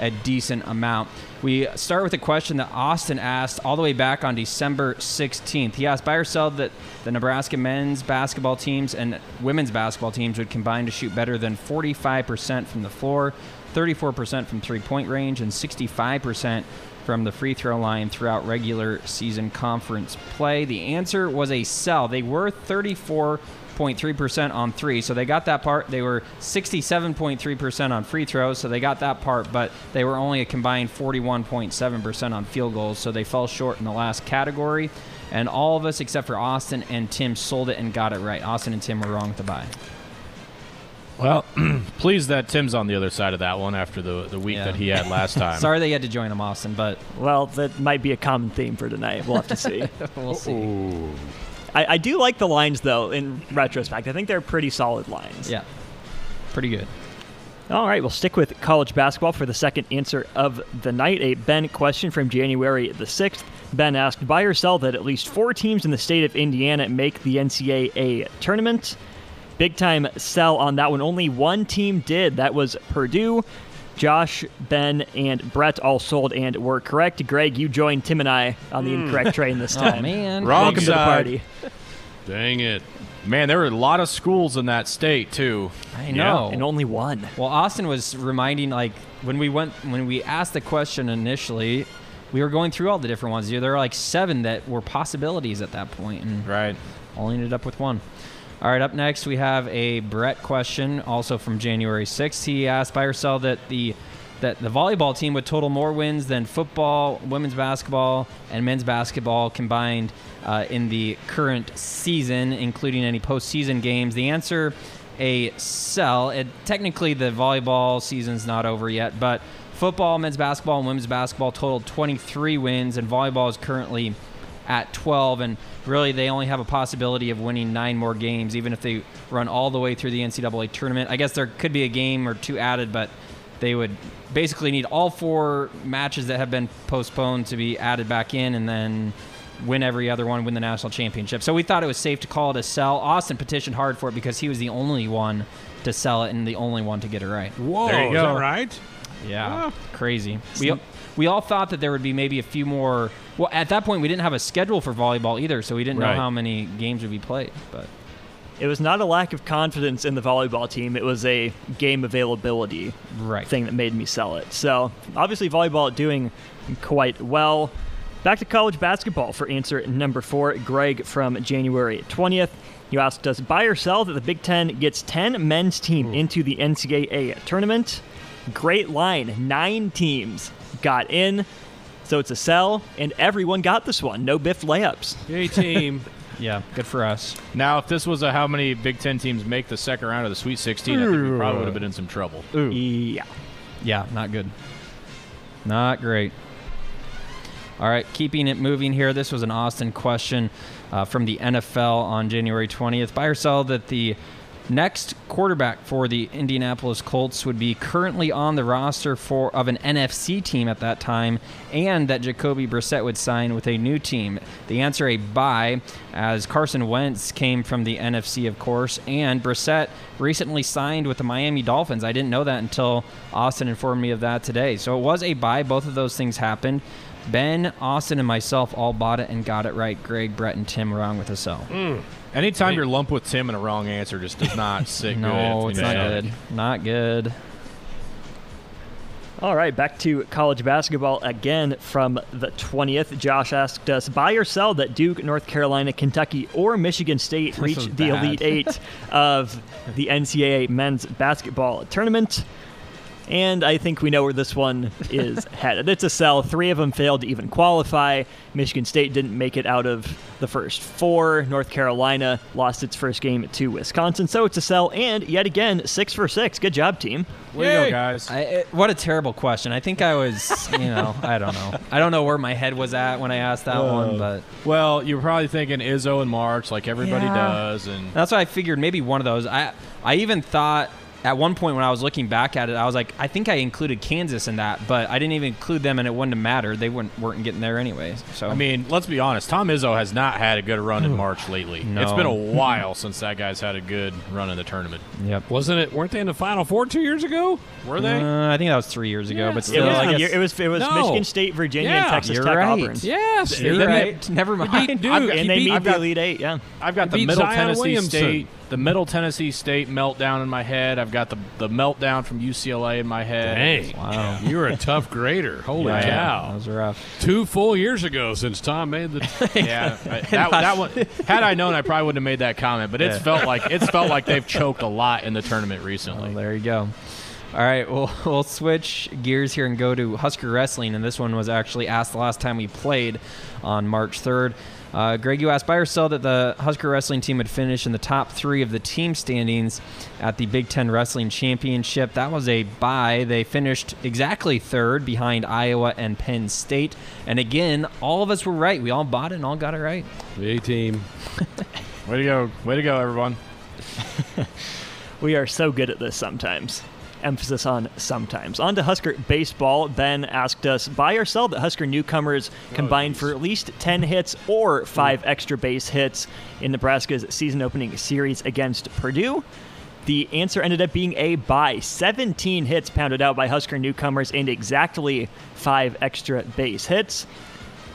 a decent amount. We start with a question that Austin asked all the way back on December 16th. He asked, buy or sell that the Nebraska men's basketball teams and women's basketball teams would combine to shoot better than 45% from the floor, 34% from three point range, and 65% from the free throw line throughout regular season conference play? The answer was a sell. They were 34.3% on three, so they got that part. They were 67.3% on free throws, so they got that part, but they were only a combined 41.7% on field goals, so they fell short in the last category. And all of us, except for Austin and Tim, sold it and got it right. Austin and Tim were wrong with the buy. Well, pleased that Tim's on the other side of that one after the the week Yeah. that he had last time. Sorry that you had to join him, Austin, but Well, that might be a common theme for tonight. We'll have to see. we'll see. I, I do like the lines, though, in retrospect. I think they're pretty solid lines. Yeah, pretty good. All right, we'll stick with college basketball for the second answer of the night. A Ben question from January the 6th. Ben asked, buy or sell that at least four teams in the state of Indiana make the NCAA tournament? Big time sell on that one. Only one team did. That was Purdue. Josh, Ben, and Brett all sold and were correct. Greg, you joined Tim and I on the hmm. incorrect train this time. Oh time. man, Wrong Welcome to the party. Dang it. Man, there were a lot of schools in that state too. I know. And only one. Well, Austin was reminding like when we went when we asked the question initially, we were going through all the different ones. There were like seven that were possibilities at that point, and Right. only ended up with one. All right, up next we have a Brett question, also from January 6th. He asked buy or that the that the volleyball team would total more wins than football, women's basketball, and men's basketball combined uh, in the current season, including any postseason games. The answer, a sell. It, technically, the volleyball season's not over yet, but football, men's basketball, and women's basketball totaled 23 wins, and volleyball is currently at 12 and really they only have a possibility of winning nine more games even if they run all the way through the ncaa tournament i guess there could be a game or two added but they would basically need all four matches that have been postponed to be added back in and then win every other one win the national championship so we thought it was safe to call it a sell austin petitioned hard for it because he was the only one to sell it and the only one to get it right Whoa, There you is go. that right? yeah, crazy. We we all thought that there would be maybe a few more. Well, at that point, we didn't have a schedule for volleyball either, so we didn't Right. know how many games would be played. But It was not a lack of confidence in the volleyball team. It was a game availability right, thing that made me sell it. So obviously, volleyball doing quite well. Back to college basketball for answer number four. Greg from January 20th. You asked, does buy or sell that the Big Ten gets 10 men's team into the NCAA tournament? Great line. Nine teams got in. So it's a sell, and everyone got this one. No biff layups. Yay, team. yeah, good for us. Now, if this was a how many Big Ten teams make the second round of the Sweet 16, I think we probably would have been in some trouble. Yeah. Yeah, not good. Not great. All right, keeping it moving here. This was an Austin question uh, from the NFL on January 20th. Buy or sell that the next quarterback for the Indianapolis Colts would be currently on the roster for of an NFC team at that time, and that Jacoby Brissett would sign with a new team. The answer a buy, as Carson Wentz came from the NFC, of course, and Brissett recently signed with the Miami Dolphins. I didn't know that until Austin informed me of that today. So it was a buy. Both of those things happened. Ben, Austin, and myself all bought it and got it right. Greg, Brett, and Tim wrong with a sell. Hmm. Anytime you're lumped with Tim and a wrong answer just does not sit no, good. it's not good. Not good. All right, back to college basketball again from the 20th. Josh asked us, buy or sell that Duke, North Carolina, Kentucky, or Michigan State reach the bad. Elite Eight of the NCAA men's basketball tournament. And I think we know where this one is headed. It's a sell. Three of them failed to even qualify. Michigan State didn't make it out of the first four. North Carolina lost its first game to Wisconsin. So it's a sell. And yet again, six for six. Good job, team. Way to go, guys. I, it, what a terrible question. I think I was, you know, I don't know. I don't know where my head was at when I asked that one, uh, but well, you were probably thinking Izzo in March, like everybody Yeah. does, and that's why I figured maybe one of those. I I even thought at one point when I was looking back at it, I was like, I think I included Kansas in that, but I didn't even include them, and it wouldn't have mattered. They weren't weren't getting there anyway. So I mean, let's be honest. Tom Izzo has not had a good run in March lately. No. It's been a while since that guy's had a good run in the tournament. yep. Wasn't it? Weren't they in the Final Four two years ago? Were they? Uh, I think that was three years ago, Yeah, but it It was, I guess year- it was it was No. Michigan State, Virginia, and Yeah, Texas you're Tech, right. Auburn. Yes, You're right. beat- Never mind. Duke. I've got- And They they beat- beat I've the Elite Eight. Yeah. I've got the beat Middle Zion Tennessee Williamson. State, the Middle Tennessee State meltdown in my head. I've got the the meltdown from UCLA in my head. Dang. Wow. You were a tough grader. Holy Yeah, cow. that was rough. Two full years ago since Tom made the. Yeah, I- that, that one. Had I known, I probably wouldn't have made that comment. But it's Yeah. felt like it's felt like they've choked a lot in the tournament recently. Well, there you go. All right, we'll, we'll switch gears here and go to Husker Wrestling. And this one was actually asked the last time we played on March 3rd. Uh, Greg, you asked buy or sell that the Husker Wrestling team would finish in the top three of the team standings at the Big Ten Wrestling Championship. That was a buy. They finished exactly third behind Iowa and Penn State. And again, all of us were right. We all bought it and all got it right. A team. Way to go! Way to go, everyone! We are so good at this sometimes. Emphasis on sometimes. On to Husker baseball. Ben asked us buy or sell that Husker newcomers combined for at least 10 hits or five extra base hits in Nebraska's season opening series against Purdue. The answer ended up being a buy. 17 hits pounded out by Husker newcomers and exactly five extra base hits.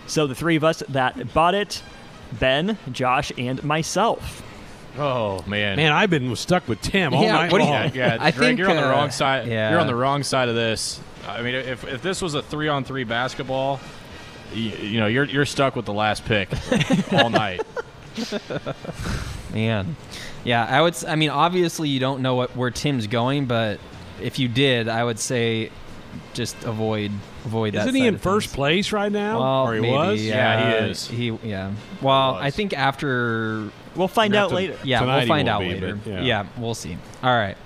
So the three of us that bought it Ben, Josh, and myself. Oh man, Man, I've been stuck with Tim all Yeah, night what do you- long. yeah, I Greg, think, you're on the uh, wrong side. yeah. You're on the wrong side of this. I mean, if, if this was a three on three basketball, you, you know, you're you're stuck with the last pick all night. Man, yeah, I would. I mean, obviously, you don't know what where Tim's going, but if you did, I would say just avoid avoid that. Isn't he in first place right now? Well, or he maybe, was? Yeah, Yeah, he is. He yeah. Well, was. I think after We'll find out After- later. yeah, Tonight we'll find out be, later. yeah. yeah. we'll see. All right.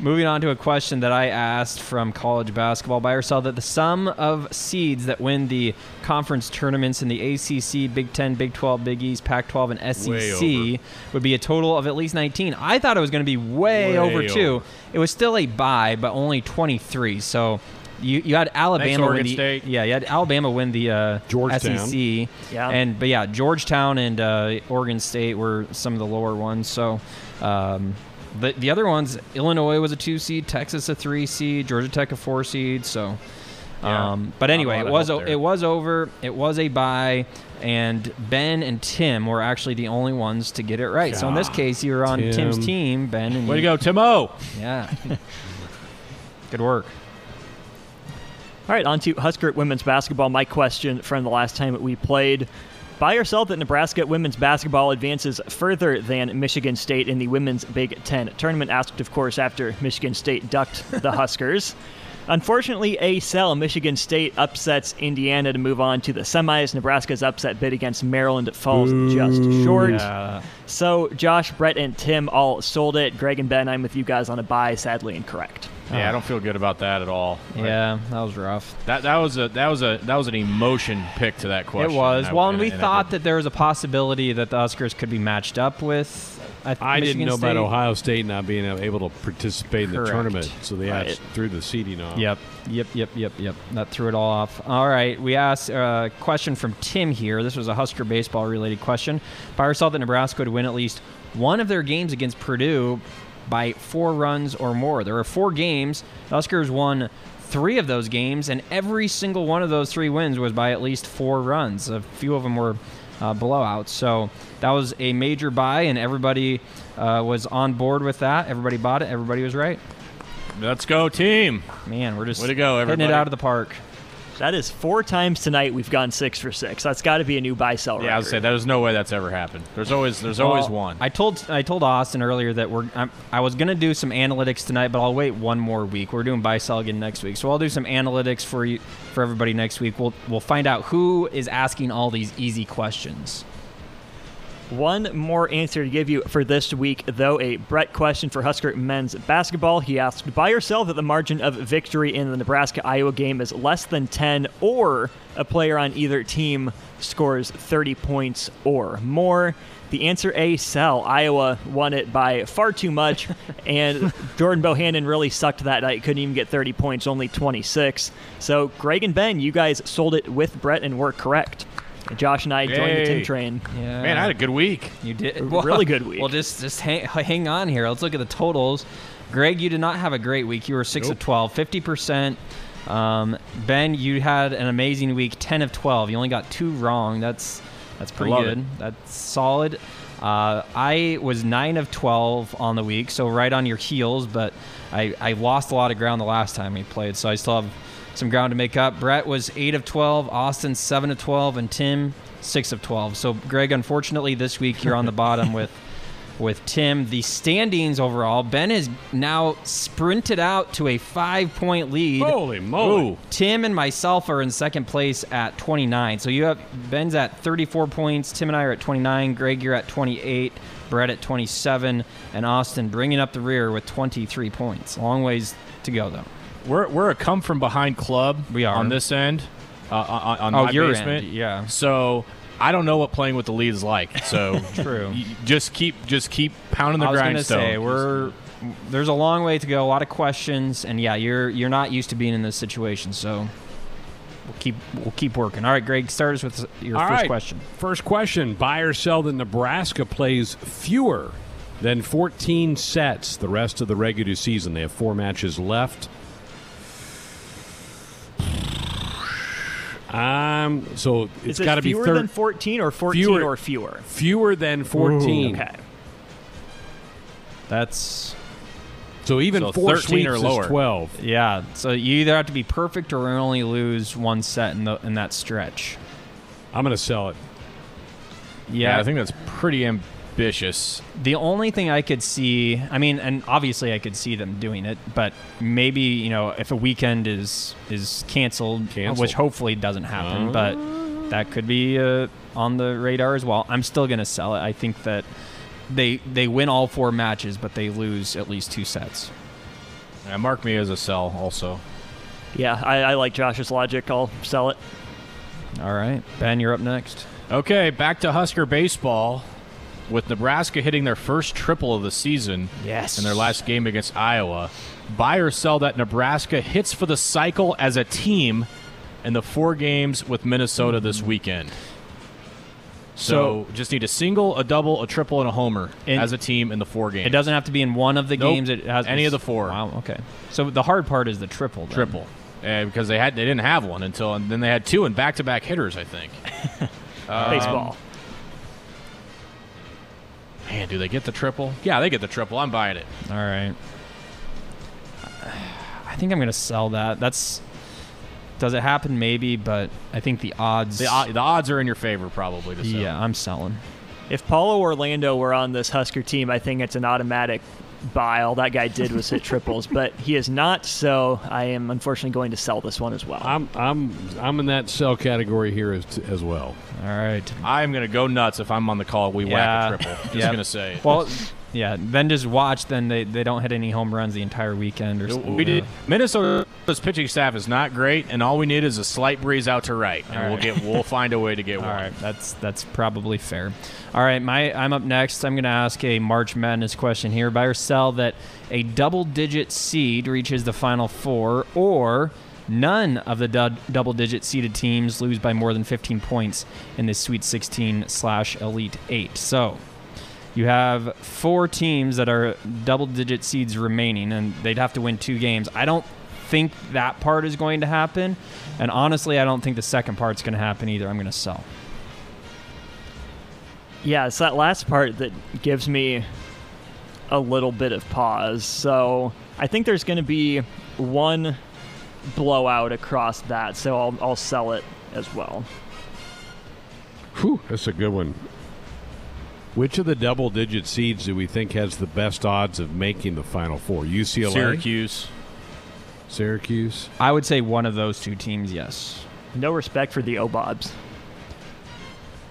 Moving on to a question that I asked from college basketball buy or sell that the sum of seeds that win the conference tournaments in the ACC, Big 10, Big 12, Big East, Pac 12, and SEC would be a total of at least 19. I thought it was going to be way, Way over two. It was still a buy, but only 23. So you, you had Alabama Oregon win the State. yeah you had Alabama win the uh, Georgetown. SEC Yeah. and but yeah Georgetown and uh, Oregon State were some of the lower ones so um, the the other ones Illinois was a two seed Texas a three seed Georgia Tech a four seed so Yeah. um, but anyway it was o- it was over it was a buy and Ben and Tim were actually the only ones to get it right so in this case you were on Tim. Tim's team Ben and Way to you- go, Timo! yeah good work All right, on to Husker women's basketball. My question from the last time we played. By yourself that Nebraska women's basketball advances further than Michigan State in the women's Big Ten tournament? Asked, of course, after Michigan State ducked the Huskers. Unfortunately, a sell. Michigan State upsets Indiana to move on to the semis. Nebraska's upset bid against Maryland falls just short. yeah So, Josh, Brett, and Tim all sold it. Greg and Ben, I'm with you guys on a buy. Sadly incorrect. Yeah, I don't feel good about that at all. yeah that was rough That that was a that was a that was an emotion pick to that question. It was. and I- well, and and- we and thought that there was a possibility that the Huskers could be matched up with. I, I didn't know State. about Ohio State not being able to participate in the tournament, so they Right. threw the seeding off. Yep, yep, yep, yep, yep. That threw it all off. All right, we asked a question from Tim here. This was a Husker baseball related question. Fire saw that Nebraska would win at least one of their games against Purdue by four runs or more. There were four games. The Huskers won three of those games, and every single one of those three wins was by at least four runs. A few of them were uh, blowouts. So that was a major buy, and everybody uh, was on board with that. Everybody bought it. Everybody was right. Let's go, team! Man, we're just Way to go, hitting everybody. it out of the park. That is four times tonight we've gone six for six. That's got to be a new buy sell Yeah, I was say there's no way that's ever happened. There's always there's always one. I told I told Austin earlier that we're I'm, I was gonna do some analytics tonight, but I'll wait one more week. We're doing buy sell again next week, so I'll do some analytics for you for everybody next week. We'll we'll find out who is asking all these easy questions. One more answer to give you for this week, though a Brett question for Husker men's basketball. He asked, buy or sell that the margin of victory in the Nebraska Iowa game is less than 10, or a player on either team scores 30 points or more. The answer A, sell. Iowa won it by far too much, and Jordan Bohannon really sucked that night. Couldn't even get 30 points, only 26. So, Greg and Ben, you guys sold it with Brett and were correct. Josh and I joined the Tim Yay. train. Yeah. Man, I had a good week. You did really good week. Well, just just hang, hang on here. Let's look at the totals. Greg, you did not have a great week. You were six of 12, 50 percent. Um, ben, you had an amazing week, ten of twelve. You only got two wrong. That's that's pretty love good. it. That's solid. Uh, I was nine of twelve on the week, so right on your heels. But I, I lost a lot of ground the last time we played, so I still have some ground to make up. Brett was eight of twelve, Austin seven of twelve, and Tim six of twelve. So Greg, unfortunately, this week you're on the bottom with with Tim. The standings overall, Ben has now sprinted out to a five point lead. Holy moly. Ooh. Tim and myself are in second place at 29. So you have Ben's at 34 points. Tim and I are at 29. Greg, you're at 28. Brett at 27. And Austin bringing up the rear with 23 points. Long ways to go, though. We're we're a come from behind club. We are. on this end, uh, on, on Oh, my your basement. end, yeah. So I don't know what playing with the lead is like. So True. Just keep just keep pounding the I was gonna grindstone. say we're there's a long way to go, a lot of questions, and yeah, you're you're not used to being in this situation, so we'll keep we'll keep working. All right, Greg, start us with your All first right. question. First question Buy or sell that Nebraska plays fewer than 14 sets the rest of the regular season. They have four matches left. Um, so it's Is it got to be fewer thir- than 14 or 14 Fewer- or fewer? fewer than 14. Okay. That's So even So four 13 sweeps or is lower. 12. yeah. So you either have to be perfect or only lose one set in the in that stretch. I'm going to sell it. yeah, I think that's pretty ambitious. The only thing I could see, I mean, and obviously I could see them doing it, but maybe you know if a weekend is is canceled, Canceled. which hopefully doesn't happen, but that could be uh, on the radar as well. I'm still gonna sell it. I think that they they win all four matches, but they lose at least two sets. Yeah, mark me as a sell also. Yeah, I, I like Josh's logic. I'll sell it. All right, Ben, you're up next. Okay, back to Husker baseball. With Nebraska hitting their first triple of the season Yes. in their last game against Iowa, buy or sell that Nebraska hits for the cycle as a team in the four games with Minnesota this weekend. So, just need a single, a double, a triple, and a homer And- as a team in the four games. It doesn't have to be in one of the Nope. games. It has Any of the four. Wow. Okay. So the hard part is the triple. then. triple, uh, because they had they didn't have one until and then they had two and back to back hitters. I think. Um, Baseball. Man, do they get the triple? Yeah, they get the triple. I'm buying it. All right. I think I'm gonna sell that. That's. Does it happen? Maybe, but I think the odds. The, the odds are in your favor, probably. To sell. yeah, I'm selling. If Paulo Orlando were on this Husker team, I think it's an automatic buy. All that guy did was hit triples, but he is not. So I am unfortunately going to sell this one as well. I'm I'm I'm in that sell category here as, as well. All right. I'm gonna go nuts if I'm on the call. We Yeah. whack a triple. Just Yeah. gonna say. Well, yeah. Then just watch. Then they, they don't hit any home runs the entire weekend or something. we did. Minnesota's pitching staff is not great, and all we need is a slight breeze out to right, and All we'll get we'll find a way to get All one. right, that's that's probably fair. All right, my I'm up next. I'm going to ask a March Madness question here. Buy or sell that a double-digit seed reaches the Final Four, or none of the du- double-digit seeded teams lose by more than 15 points in this Sweet 16 slash Elite Eight. So. You have four teams that are double-digit seeds remaining, and they'd have to win two games. I don't think that part is going to happen, and honestly, I don't think the second part's going to happen either. I'm going to sell. Yeah, it's that last part that gives me a little bit of pause. So I think there's going to be one blowout across that. So I'll, I'll sell it as well. Whew, that's a good one. Which of the double digit seeds do we think has the best odds of making the final four? UCLA? Syracuse. Syracuse? I would say one of those two teams, yes. No respect for the Obobs.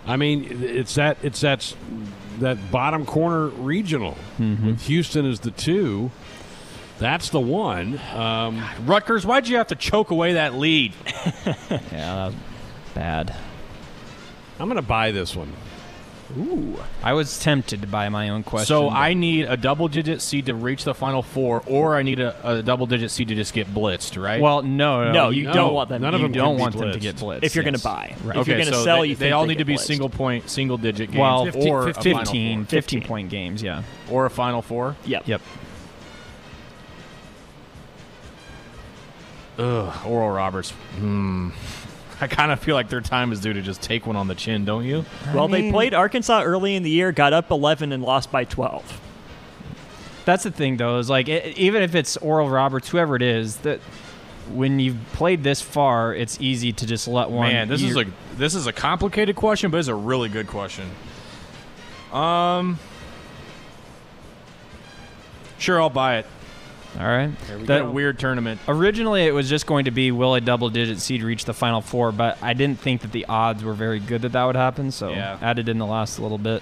I mean, it's that it's that that bottom corner regional with Houston as the two. That's the one. Um, Rutgers, why'd you have to choke away that lead? Yeah, that was bad. I'm going to buy this one. I was tempted to buy my own question. So I need a double digit seed to reach the final four, or I need a, a double digit seed to just get blitzed, right? well, no, no, No, you you No, don't want them. none of you them don't can be want them to get blitzed if you're going to buy. Right. If okay, you're going to so sell, they, you they all they need to be blitzed. single point, single digit games, Well, or a final 15, four. 15 point games, yeah. or a final four. Yep. Yep. Ugh, Oral Roberts. Hmm. I kind of feel like their time is due to just take one on the chin, don't you? Well, they played Arkansas early in the year, got up 11, and lost by 12. That's the thing, though, is like it, even if it's Oral Roberts, whoever it is, that when you've played this far, it's easy to just let one. Man, this is year- a this is a complicated question, but it's a really good question. Um, sure, I'll buy it. All right. We That- got a weird tournament. Originally, it was just going to be will a double-digit seed reach the final four, but I didn't think that the odds were very good that that would happen, so Yeah. added in the last little bit.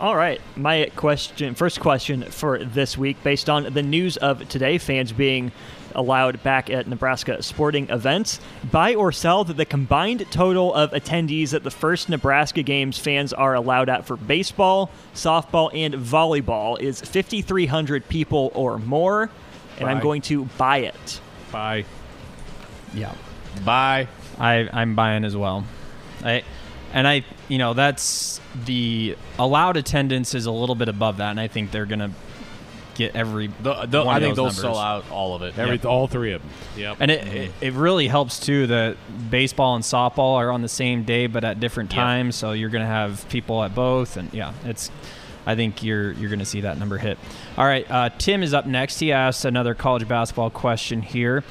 All right, my question, first question for this week, based on the news of today, fans being allowed back at Nebraska sporting events, buy or sell that the combined total of attendees at the first Nebraska games fans are allowed at for baseball, softball, and volleyball is 5,300 people or more, and I'm going to buy it. Buy. Yeah. Buy. I I'm buying as well. I and I you know that's the allowed attendance is a little bit above that, and I think they're gonna get every. The, the, one I of think they'll those sell out all of it. Every, All three of them. Yep. And it, it it really helps too that baseball and softball are on the same day but at different Yeah. times, so you're gonna have people at both, and yeah, it's. I think you're you're gonna see that number hit. All right, uh, Tim is up next. He asked another college basketball question here.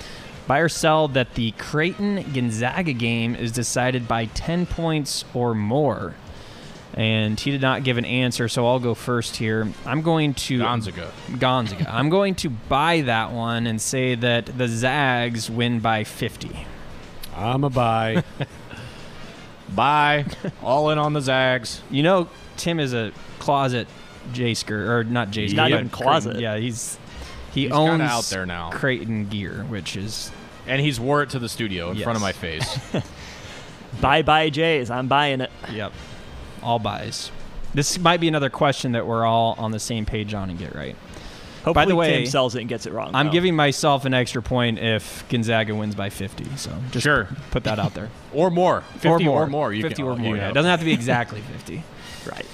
Buy or sell that the Creighton Gonzaga game is decided by 10 points or more. And he did not give an answer, so I'll go first here. I'm going to Gonzaga. Gonzaga. I'm going to buy that one and say that the Zags win by 50. I'm a buy. buy. all in on the Zags. You know, Tim is a closet J-skirt, or not J-skirt. Not even closet. Creighton. Yeah, he's he He's owns out there now. Creighton gear, which is And he's wore it to the studio in front of my face. Bye bye Jays. I'm buying it. yep, all buys. This might be another question that we're all on the same page on and get right. Hopefully, the way, Tim sells it and gets it wrong. I'm though. giving myself an extra point if Gonzaga wins by 50. So just Sure. put that out there. or more. 50 or more. Or more. You 50 can, or more. Yeah. It doesn't have to be exactly 50. Right.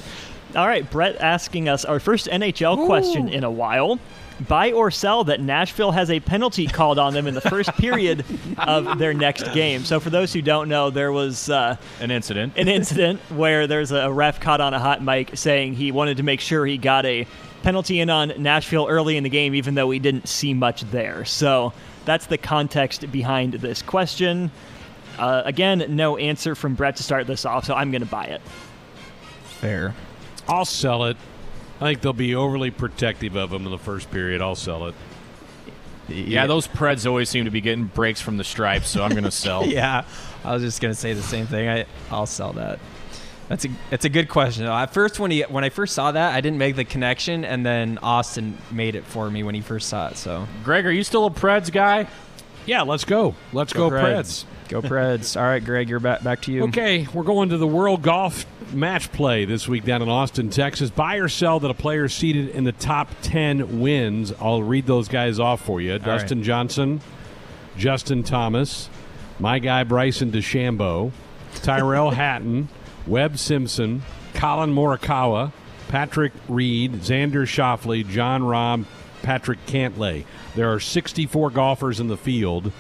All right, Brett asking us our first NHL question in a while. Buy or sell that Nashville has a penalty called on them in the first period of their next game. So, for those who don't know, there was uh, An incident. an incident where there's a ref caught on a hot mic saying he wanted to make sure he got a penalty in on Nashville early in the game, even though we didn't see much there. So, that's the context behind this question. Uh, again, no answer from Brett to start this off, so I'm going to buy it. Fair. I'll sell it. I think they'll be overly protective of him in the first period. I'll sell it. yeah, those Preds always seem to be getting breaks from the stripes, so I'm going to sell. yeah, I was just gonna say the same thing. I I'll sell that. That's a it's a good question. At first, when he when I first saw that, I didn't make the connection, and then Austin made it for me when he first saw it. So Greg, are you still a Preds guy? Yeah, let's go. Let's go, Preds. Go Preds. All right, Greg, you're back back to you. Okay, we're going to the World Golf Match Play this week down in Austin, Texas. Buy or sell that a player seeded in the top 10 wins. I'll read those guys off for you Dustin Johnson, Justin Thomas, my guy Bryson DeChambeau, Tyrrell Hatton, Webb Simpson, Collin Morikawa, Patrick Reed, Xander Schauffele, Jon Rahm, Patrick Cantlay. There are 64 golfers in the field.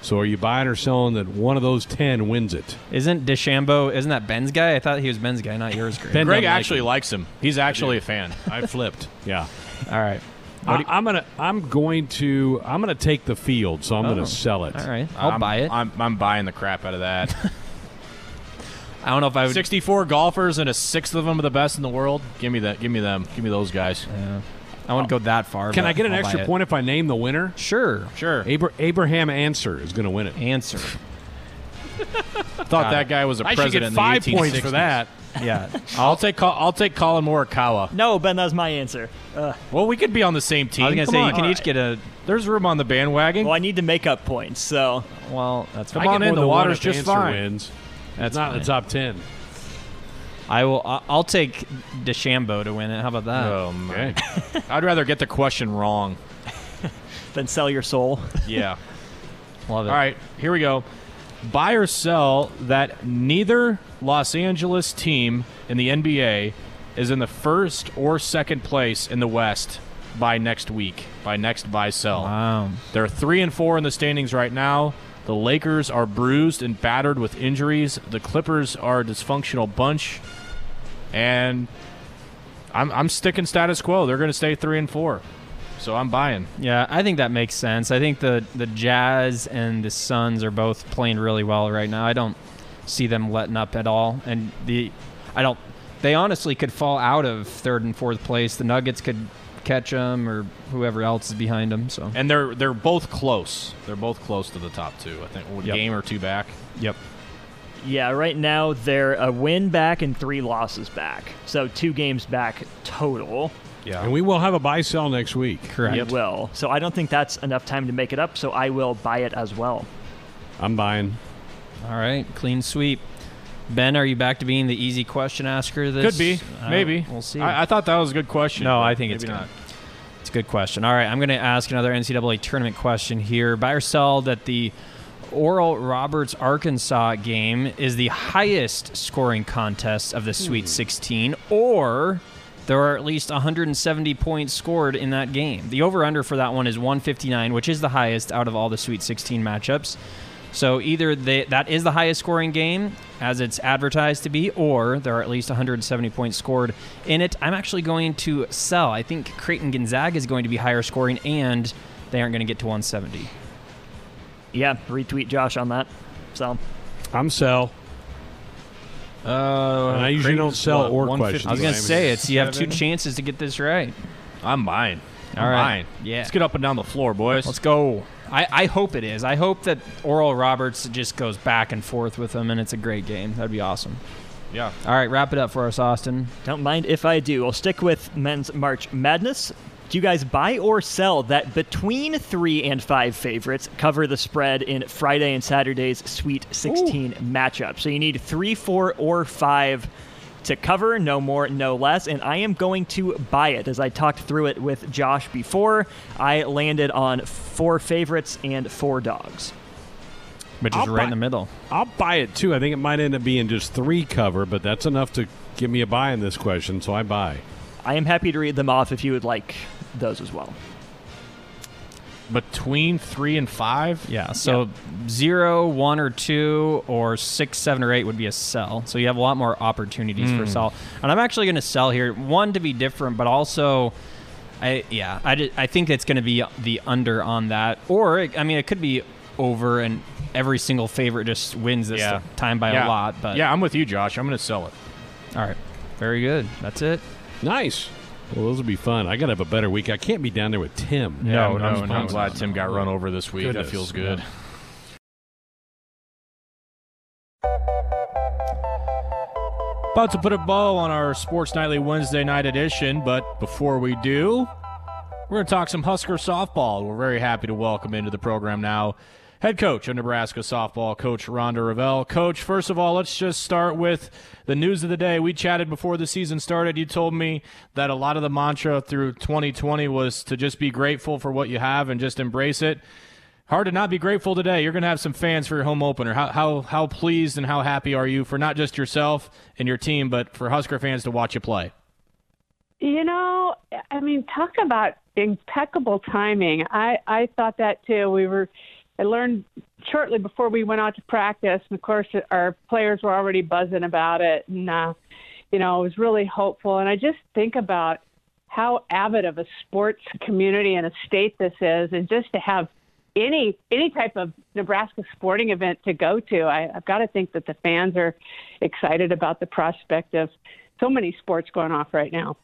So are you buying or selling that one of those 10 wins it? Isn't DeChambeau? Isn't that Ben's guy? I thought he was Ben's guy, not yours, Greg. Ben Greg doesn't like actually him. likes him. He's actually a fan. I flipped. Yeah. All right. I, I'm gonna. I'm going to. I'm gonna take the field, so I'm Oh. gonna sell it. All right. I'll I'm- buy it. I'm, I'm buying the crap out of that. I don't know if I would. 64 golfers and a sixth of them are the best in the world. Give me that. Give me them. Give me those guys. Yeah. I wouldn't go that far. Can but I get an I'll buy extra it. point if I name the winner? Sure. Sure. Abra- Abraham Ancer is going to win it. Ancer. Thought that guy was a I should president get in the five points 1860s. for that. Yeah. I'll take Col- I'll take Collin Morikawa. No, Ben, that was my answer. Uh, Well, we could be on the same team. I was gonna Come say on. you can each get a. There's room on the bandwagon. well, I need to make up points, so Well, that's Come fine. I on get in, more the than one water's if just answer fine. Wins. That's not fine. the top ten. I will. I- I'll take DeChambeau to win it. How about that? Oh man, Okay. I'd rather get the question wrong. than sell your soul. Yeah. Love it. All right, here we go. Buy or sell that neither Los Angeles team in the NBA is in the first or second place in the West by next week. By next buy sell. Wow. They're three and four in the standings right now. The Lakers are bruised and battered with injuries. The Clippers are a dysfunctional bunch, and I'm I'm sticking status quo. They're going to stay three and four, so I'm buying. Yeah, I think that makes sense. I think the the Jazz and the Suns are both playing really well right now. I don't see them letting up at all, and the I don't. They honestly could fall out of third and fourth place. The Nuggets could catch them, or whoever else is behind them. So And they're they're both close. They're both close to the top two. I think a Yep. game or two back. yep. Yeah, right now they're a win back and three losses back. So two games back total. Yeah. And we will have a buy sell next week. Correct. We will. So I don't think that's enough time to make it up, so I will buy it as well. I'm buying. All right, clean sweep. Ben, are you back to being the easy question asker? This Could be, Uh, maybe. We'll see. I, I thought that was a good question. No, I think it's maybe good. not. It's a good question. All right, I'm going to ask another NCAA tournament question here. Buy or sell that the Oral Roberts Arkansas game is the highest scoring contest of the Sweet hmm. 16, or there are at least 170 points scored in that game. The over under for that one is 159, which is the highest out of all the Sweet 16 matchups. So either they, that is the highest scoring game as it's advertised to be, or there are at least 170 points scored in it. I'm actually going to sell. I think Creighton Gonzaga is going to be higher scoring, and they aren't going to get to 170. Yeah, retweet Josh on that. So I'm sell. Uh, And I usually don't sell or 150. questions. I was going to say it's you have two chances to get this right. I'm buying. I'm All right. buying. Yeah. Let's get up and down the floor, boys. Let's go. I, I hope it is. I hope that Oral Roberts just goes back and forth with them, and it's a great game. That'd be awesome. Yeah. All right, wrap it up for us, Austin. don't mind if I do. We'll stick with men's March Madness. Do you guys buy or sell that between three and five favorites cover the spread in Friday and Saturday's Sweet 16 matchup? So you need three, four, or five to cover, no more, no less. And I am going to buy it. As I talked through it with Josh before, I landed on four favorites and four dogs. Which is I'll right buy- in the middle. I'll buy it too. I think it might end up being just three cover, but that's enough to give me a buy in this question, so I buy. I am happy to read them off if you would like those as well. Between three and five. Yeah, so zero, one, or two, or six, seven, or eight would be a sell. So you have a lot more opportunities for hmm. sell. And I'm actually going to sell here. One to be different, but also, I yeah, I, did, I think it's going to be the under on that. Or it- I mean, it could be over and every single favorite just wins this Yeah. time by yeah. a lot. But yeah, I'm with you, Josh. I'm going to sell it. all right, very good. That's it. Nice. Well, those will be fun. I got to have a better week. I can't be down there with Tim. No, I'm, no, I'm, no, I'm glad no, Tim got run over this week. Goodness. That feels good. Yeah. About to put a bow on our Sports Nightly Wednesday night edition, but before we do, we're going to talk some Husker softball. We're very happy to welcome into the program now head coach of Nebraska softball, Coach Rhonda Revelle. Coach, first of all, let's just start with the news of the day. We chatted before the season started. You told me that a lot of the mantra through 2020 was to just be grateful for what you have and just embrace it. Hard to not be grateful today. You're going to have some fans for your home opener. How, how, how pleased and how happy are you for not just yourself and your team, but for Husker fans to watch you play? You know, I mean, talk about impeccable timing. I I thought that too. We were, I learned shortly before we went out to practice, and of course our players were already buzzing about it, and uh, you know, it was really hopeful. And I just think about how avid of a sports community and a state this is, and just to have any any type of Nebraska sporting event to go to, I, I've got to think that the fans are excited about the prospect of so many sports going off right now.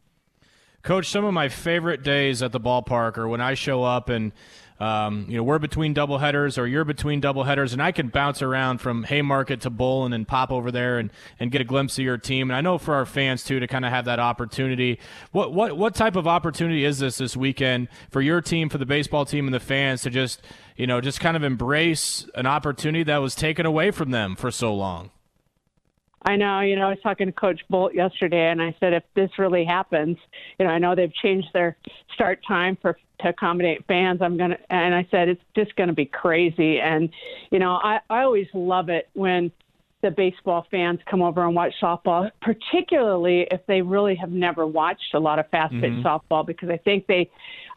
Coach, some of my favorite days at the ballpark are when I show up and um, you know we're between double headers or you're between double headers, and I can bounce around from Haymarket to Bull and then pop over there and, and get a glimpse of your team. And I know for our fans too to kind of have that opportunity. What what what type of opportunity is this this weekend for your team, for the baseball team, and the fans to just you know just kind of embrace an opportunity that was taken away from them for so long? I know, you know, I was talking to Coach Bolt yesterday, and I said, if this really happens, you know, I know they've changed their start time for to accommodate fans. I'm gonna, and I said, it's just gonna be crazy. And you know, I I always love it when the baseball fans come over and watch softball, particularly if they really have never watched a lot of fast pitch mm-hmm. softball, because I think they,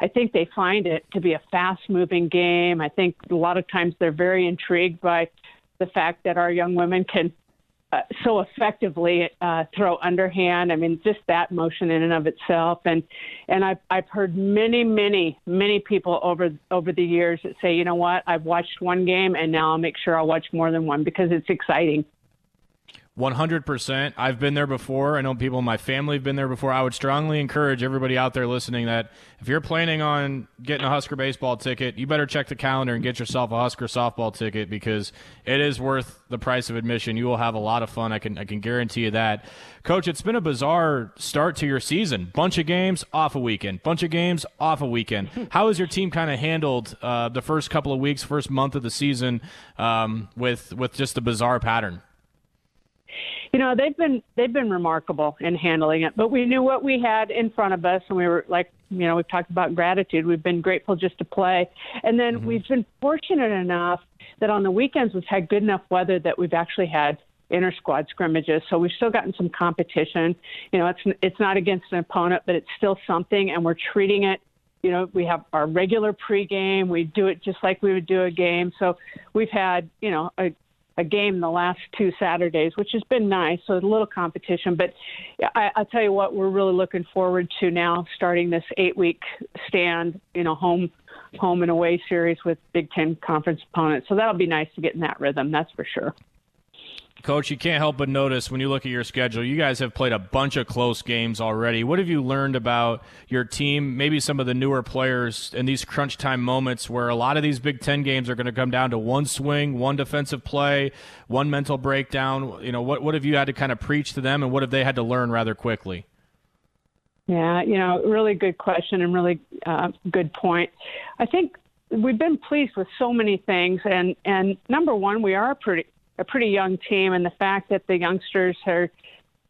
I think they find it to be a fast moving game. I think a lot of times they're very intrigued by the fact that our young women can uh, so effectively uh, throw underhand. I mean, just that motion in and of itself. And and I've I've heard many many many people over over the years that say, you know what, I've watched one game and now I'll make sure I'll watch more than one because it's exciting. 100%. I've been there before. I know people in my family have been there before. I would strongly encourage everybody out there listening that if you're planning on getting a Husker baseball ticket, you better check the calendar and get yourself a Husker softball ticket because it is worth the price of admission. You will have a lot of fun. I can I can guarantee you that. Coach, it's been a bizarre start to your season. Bunch of games, off a weekend. Bunch of games, off a weekend. How has your team kind of handled uh, the first couple of weeks, first month of the season um, with with just a bizarre pattern? You know they've been they've been remarkable in handling it but we knew what we had in front of us and we were like you know we've talked about gratitude we've been grateful just to play and then mm-hmm. we've been fortunate enough that on the weekends we've had good enough weather that we've actually had inter squad scrimmages so we've still gotten some competition you know it's it's not against an opponent but it's still something and we're treating it you know, we have our regular pregame. We do it just like we would do a game. So we've had, you know, a, a game the last two Saturdays, which has been nice. So a little competition, but I, I'll tell you what, we're really looking forward to now starting this eight-week stand, you know, home, home and away series with Big Ten conference opponents. So that'll be nice to get in that rhythm. That's for sure. Coach, you can't help but notice when you look at your schedule, you guys have played a bunch of close games already. What have you learned about your team, maybe some of the newer players in these crunch time moments where a lot of these Big Ten games are going to come down to one swing, one defensive play, one mental breakdown? You know, what, what have you had to kind of preach to them and what have they had to learn rather quickly? Yeah, you know, really good question and really uh, good point. I think we've been pleased with so many things, and and number one, we are pretty a pretty young team, and the fact that the youngsters are,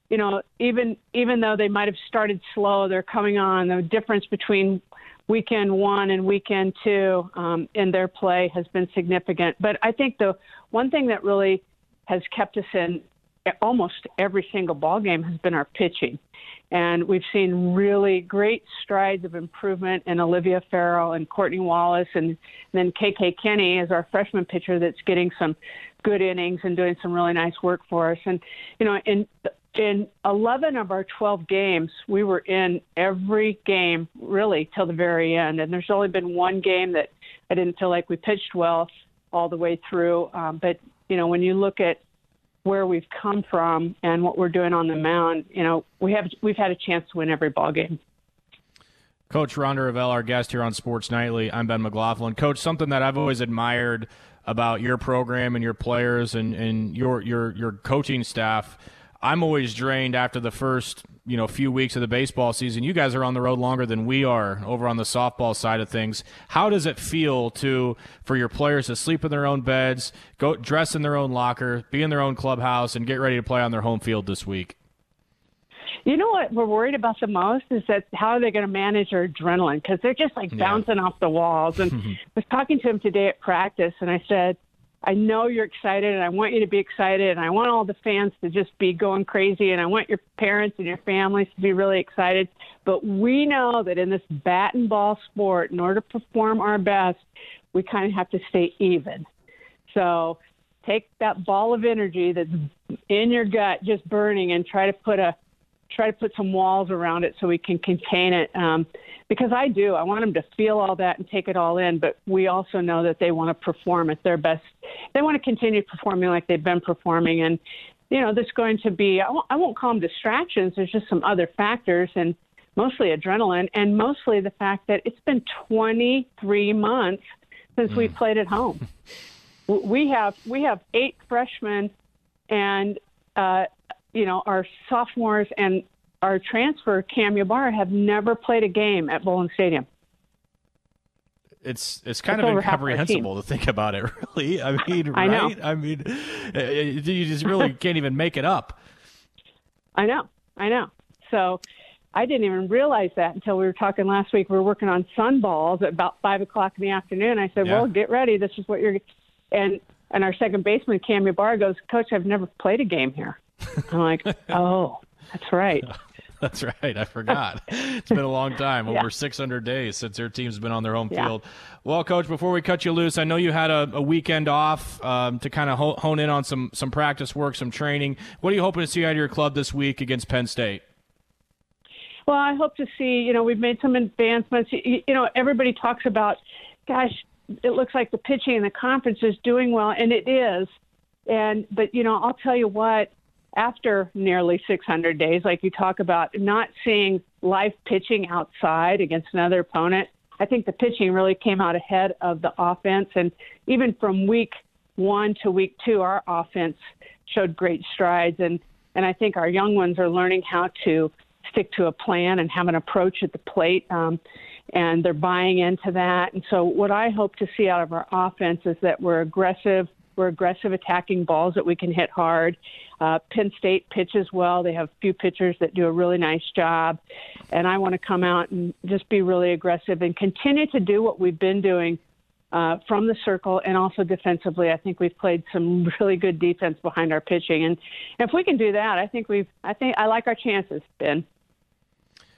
you know, even even though they might have started slow, they're coming on. The difference between weekend one and weekend two um, in their play has been significant. But I think the one thing that really has kept us in almost every single ball game has been our pitching. And we've seen really great strides of improvement in Olivia Ferrell and Courtney Wallace, and then KK Kenny is our freshman pitcher that's getting some good innings and doing some really nice work for us. And you know, in in 11 of our 12 games, we were in every game really till the very end. And there's only been one game that I didn't feel like we pitched well all the way through. Um, but you know, when you look at where we've come from and what we're doing on the mound, you know, we have we've had a chance to win every ball game. Coach Rhonda Revelle, our guest here on Sports Nightly. I'm Ben McLaughlin. Coach, something that I've always admired about your program and your players and, and your your your coaching staff. I'm always drained after the first you know few weeks of the baseball season. You guys are on the road longer than we are over on the softball side of things. How does it feel to for your players to sleep in their own beds, go dress in their own locker, be in their own clubhouse, and get ready to play on their home field this week? You know what we're worried about the most is that how are they going to manage their adrenaline because they're just like bouncing yeah. off the walls. And I was talking to him today at practice, and I said, I know you're excited, and I want you to be excited, and I want all the fans to just be going crazy, and I want your parents and your families to be really excited. But we know that in this bat and ball sport, in order to perform our best, we kind of have to stay even. So take that ball of energy that's in your gut, just burning, and try to put a try to put some walls around it so we can contain it. Um, because I do, I want them to feel all that and take it all in. But we also know that they want to perform at their best. They want to continue performing like they've been performing. And you know, there's going to be I won't, I won't call them distractions. There's just some other factors and. mostly adrenaline and mostly the fact that it's been 23 months since we played at home. We have we have eight freshmen, and uh, you know our sophomores and our transfer Cam Ybarra have never played a game at Bowlin Stadium. It's it's kind It's of over half our incomprehensible to think about it. Really, I mean, I know. I mean, uh, you just really can't even make it up. I know, I know. So I didn't even realize that until we were talking last week. We were working on sunballs at about five o'clock in the afternoon. I said, Yeah. "Well, get ready. This is what you're." And and our second baseman Cam Ybarra goes, "Coach, I've never played a game here." I'm like, "Oh, that's right." That's right. I forgot. It's been a long time, Yeah. over 600 days since their team's been on their home Yeah. field. Well, coach, before we cut you loose, I know you had a, a weekend off um, to kind of ho- hone in on some some practice work, some training. What are you hoping to see out of your club this week against Penn State? Well, I hope to see, you know, we've made some advancements. You, you know, everybody talks about, gosh, it looks like the pitching in the conference is doing well, and it is. And, but, you know, I'll tell you what, after nearly 600 days, like you talk about, not seeing live pitching outside against another opponent, I think the pitching really came out ahead of the offense. And even from week one to week two, our offense showed great strides. And, and I think our young ones are learning how to stick to a plan and have an approach at the plate. Um, and they're buying into that. And so, what I hope to see out of our offense is that we're aggressive. We're aggressive attacking balls that we can hit hard. Uh, Penn State pitches well. They have a few pitchers that do a really nice job. And I want to come out and just be really aggressive and continue to do what we've been doing uh, from the circle and also defensively. I think we've played some really good defense behind our pitching, and if we can do that, I think we've. I think I like our chances, Ben.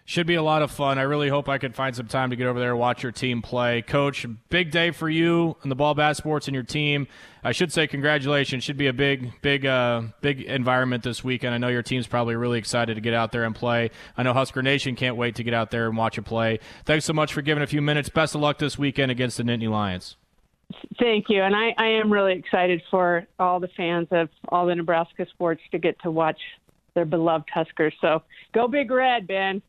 Should be a lot of fun. I really hope I can find some time to get over there and watch your team play. Coach, big day for you and the ball bat sports and your team. I should say congratulations. Should be a big, big, uh, big environment this weekend. I know your team's probably really excited to get out there and play. I know Husker Nation can't wait to get out there and watch you play. Thanks so much for giving a few minutes. Best of luck this weekend against the Nittany Lions. Thank you, and I, I am really excited for all the fans of all the Nebraska sports to get to watch their beloved Huskers. So go Big Red, Ben.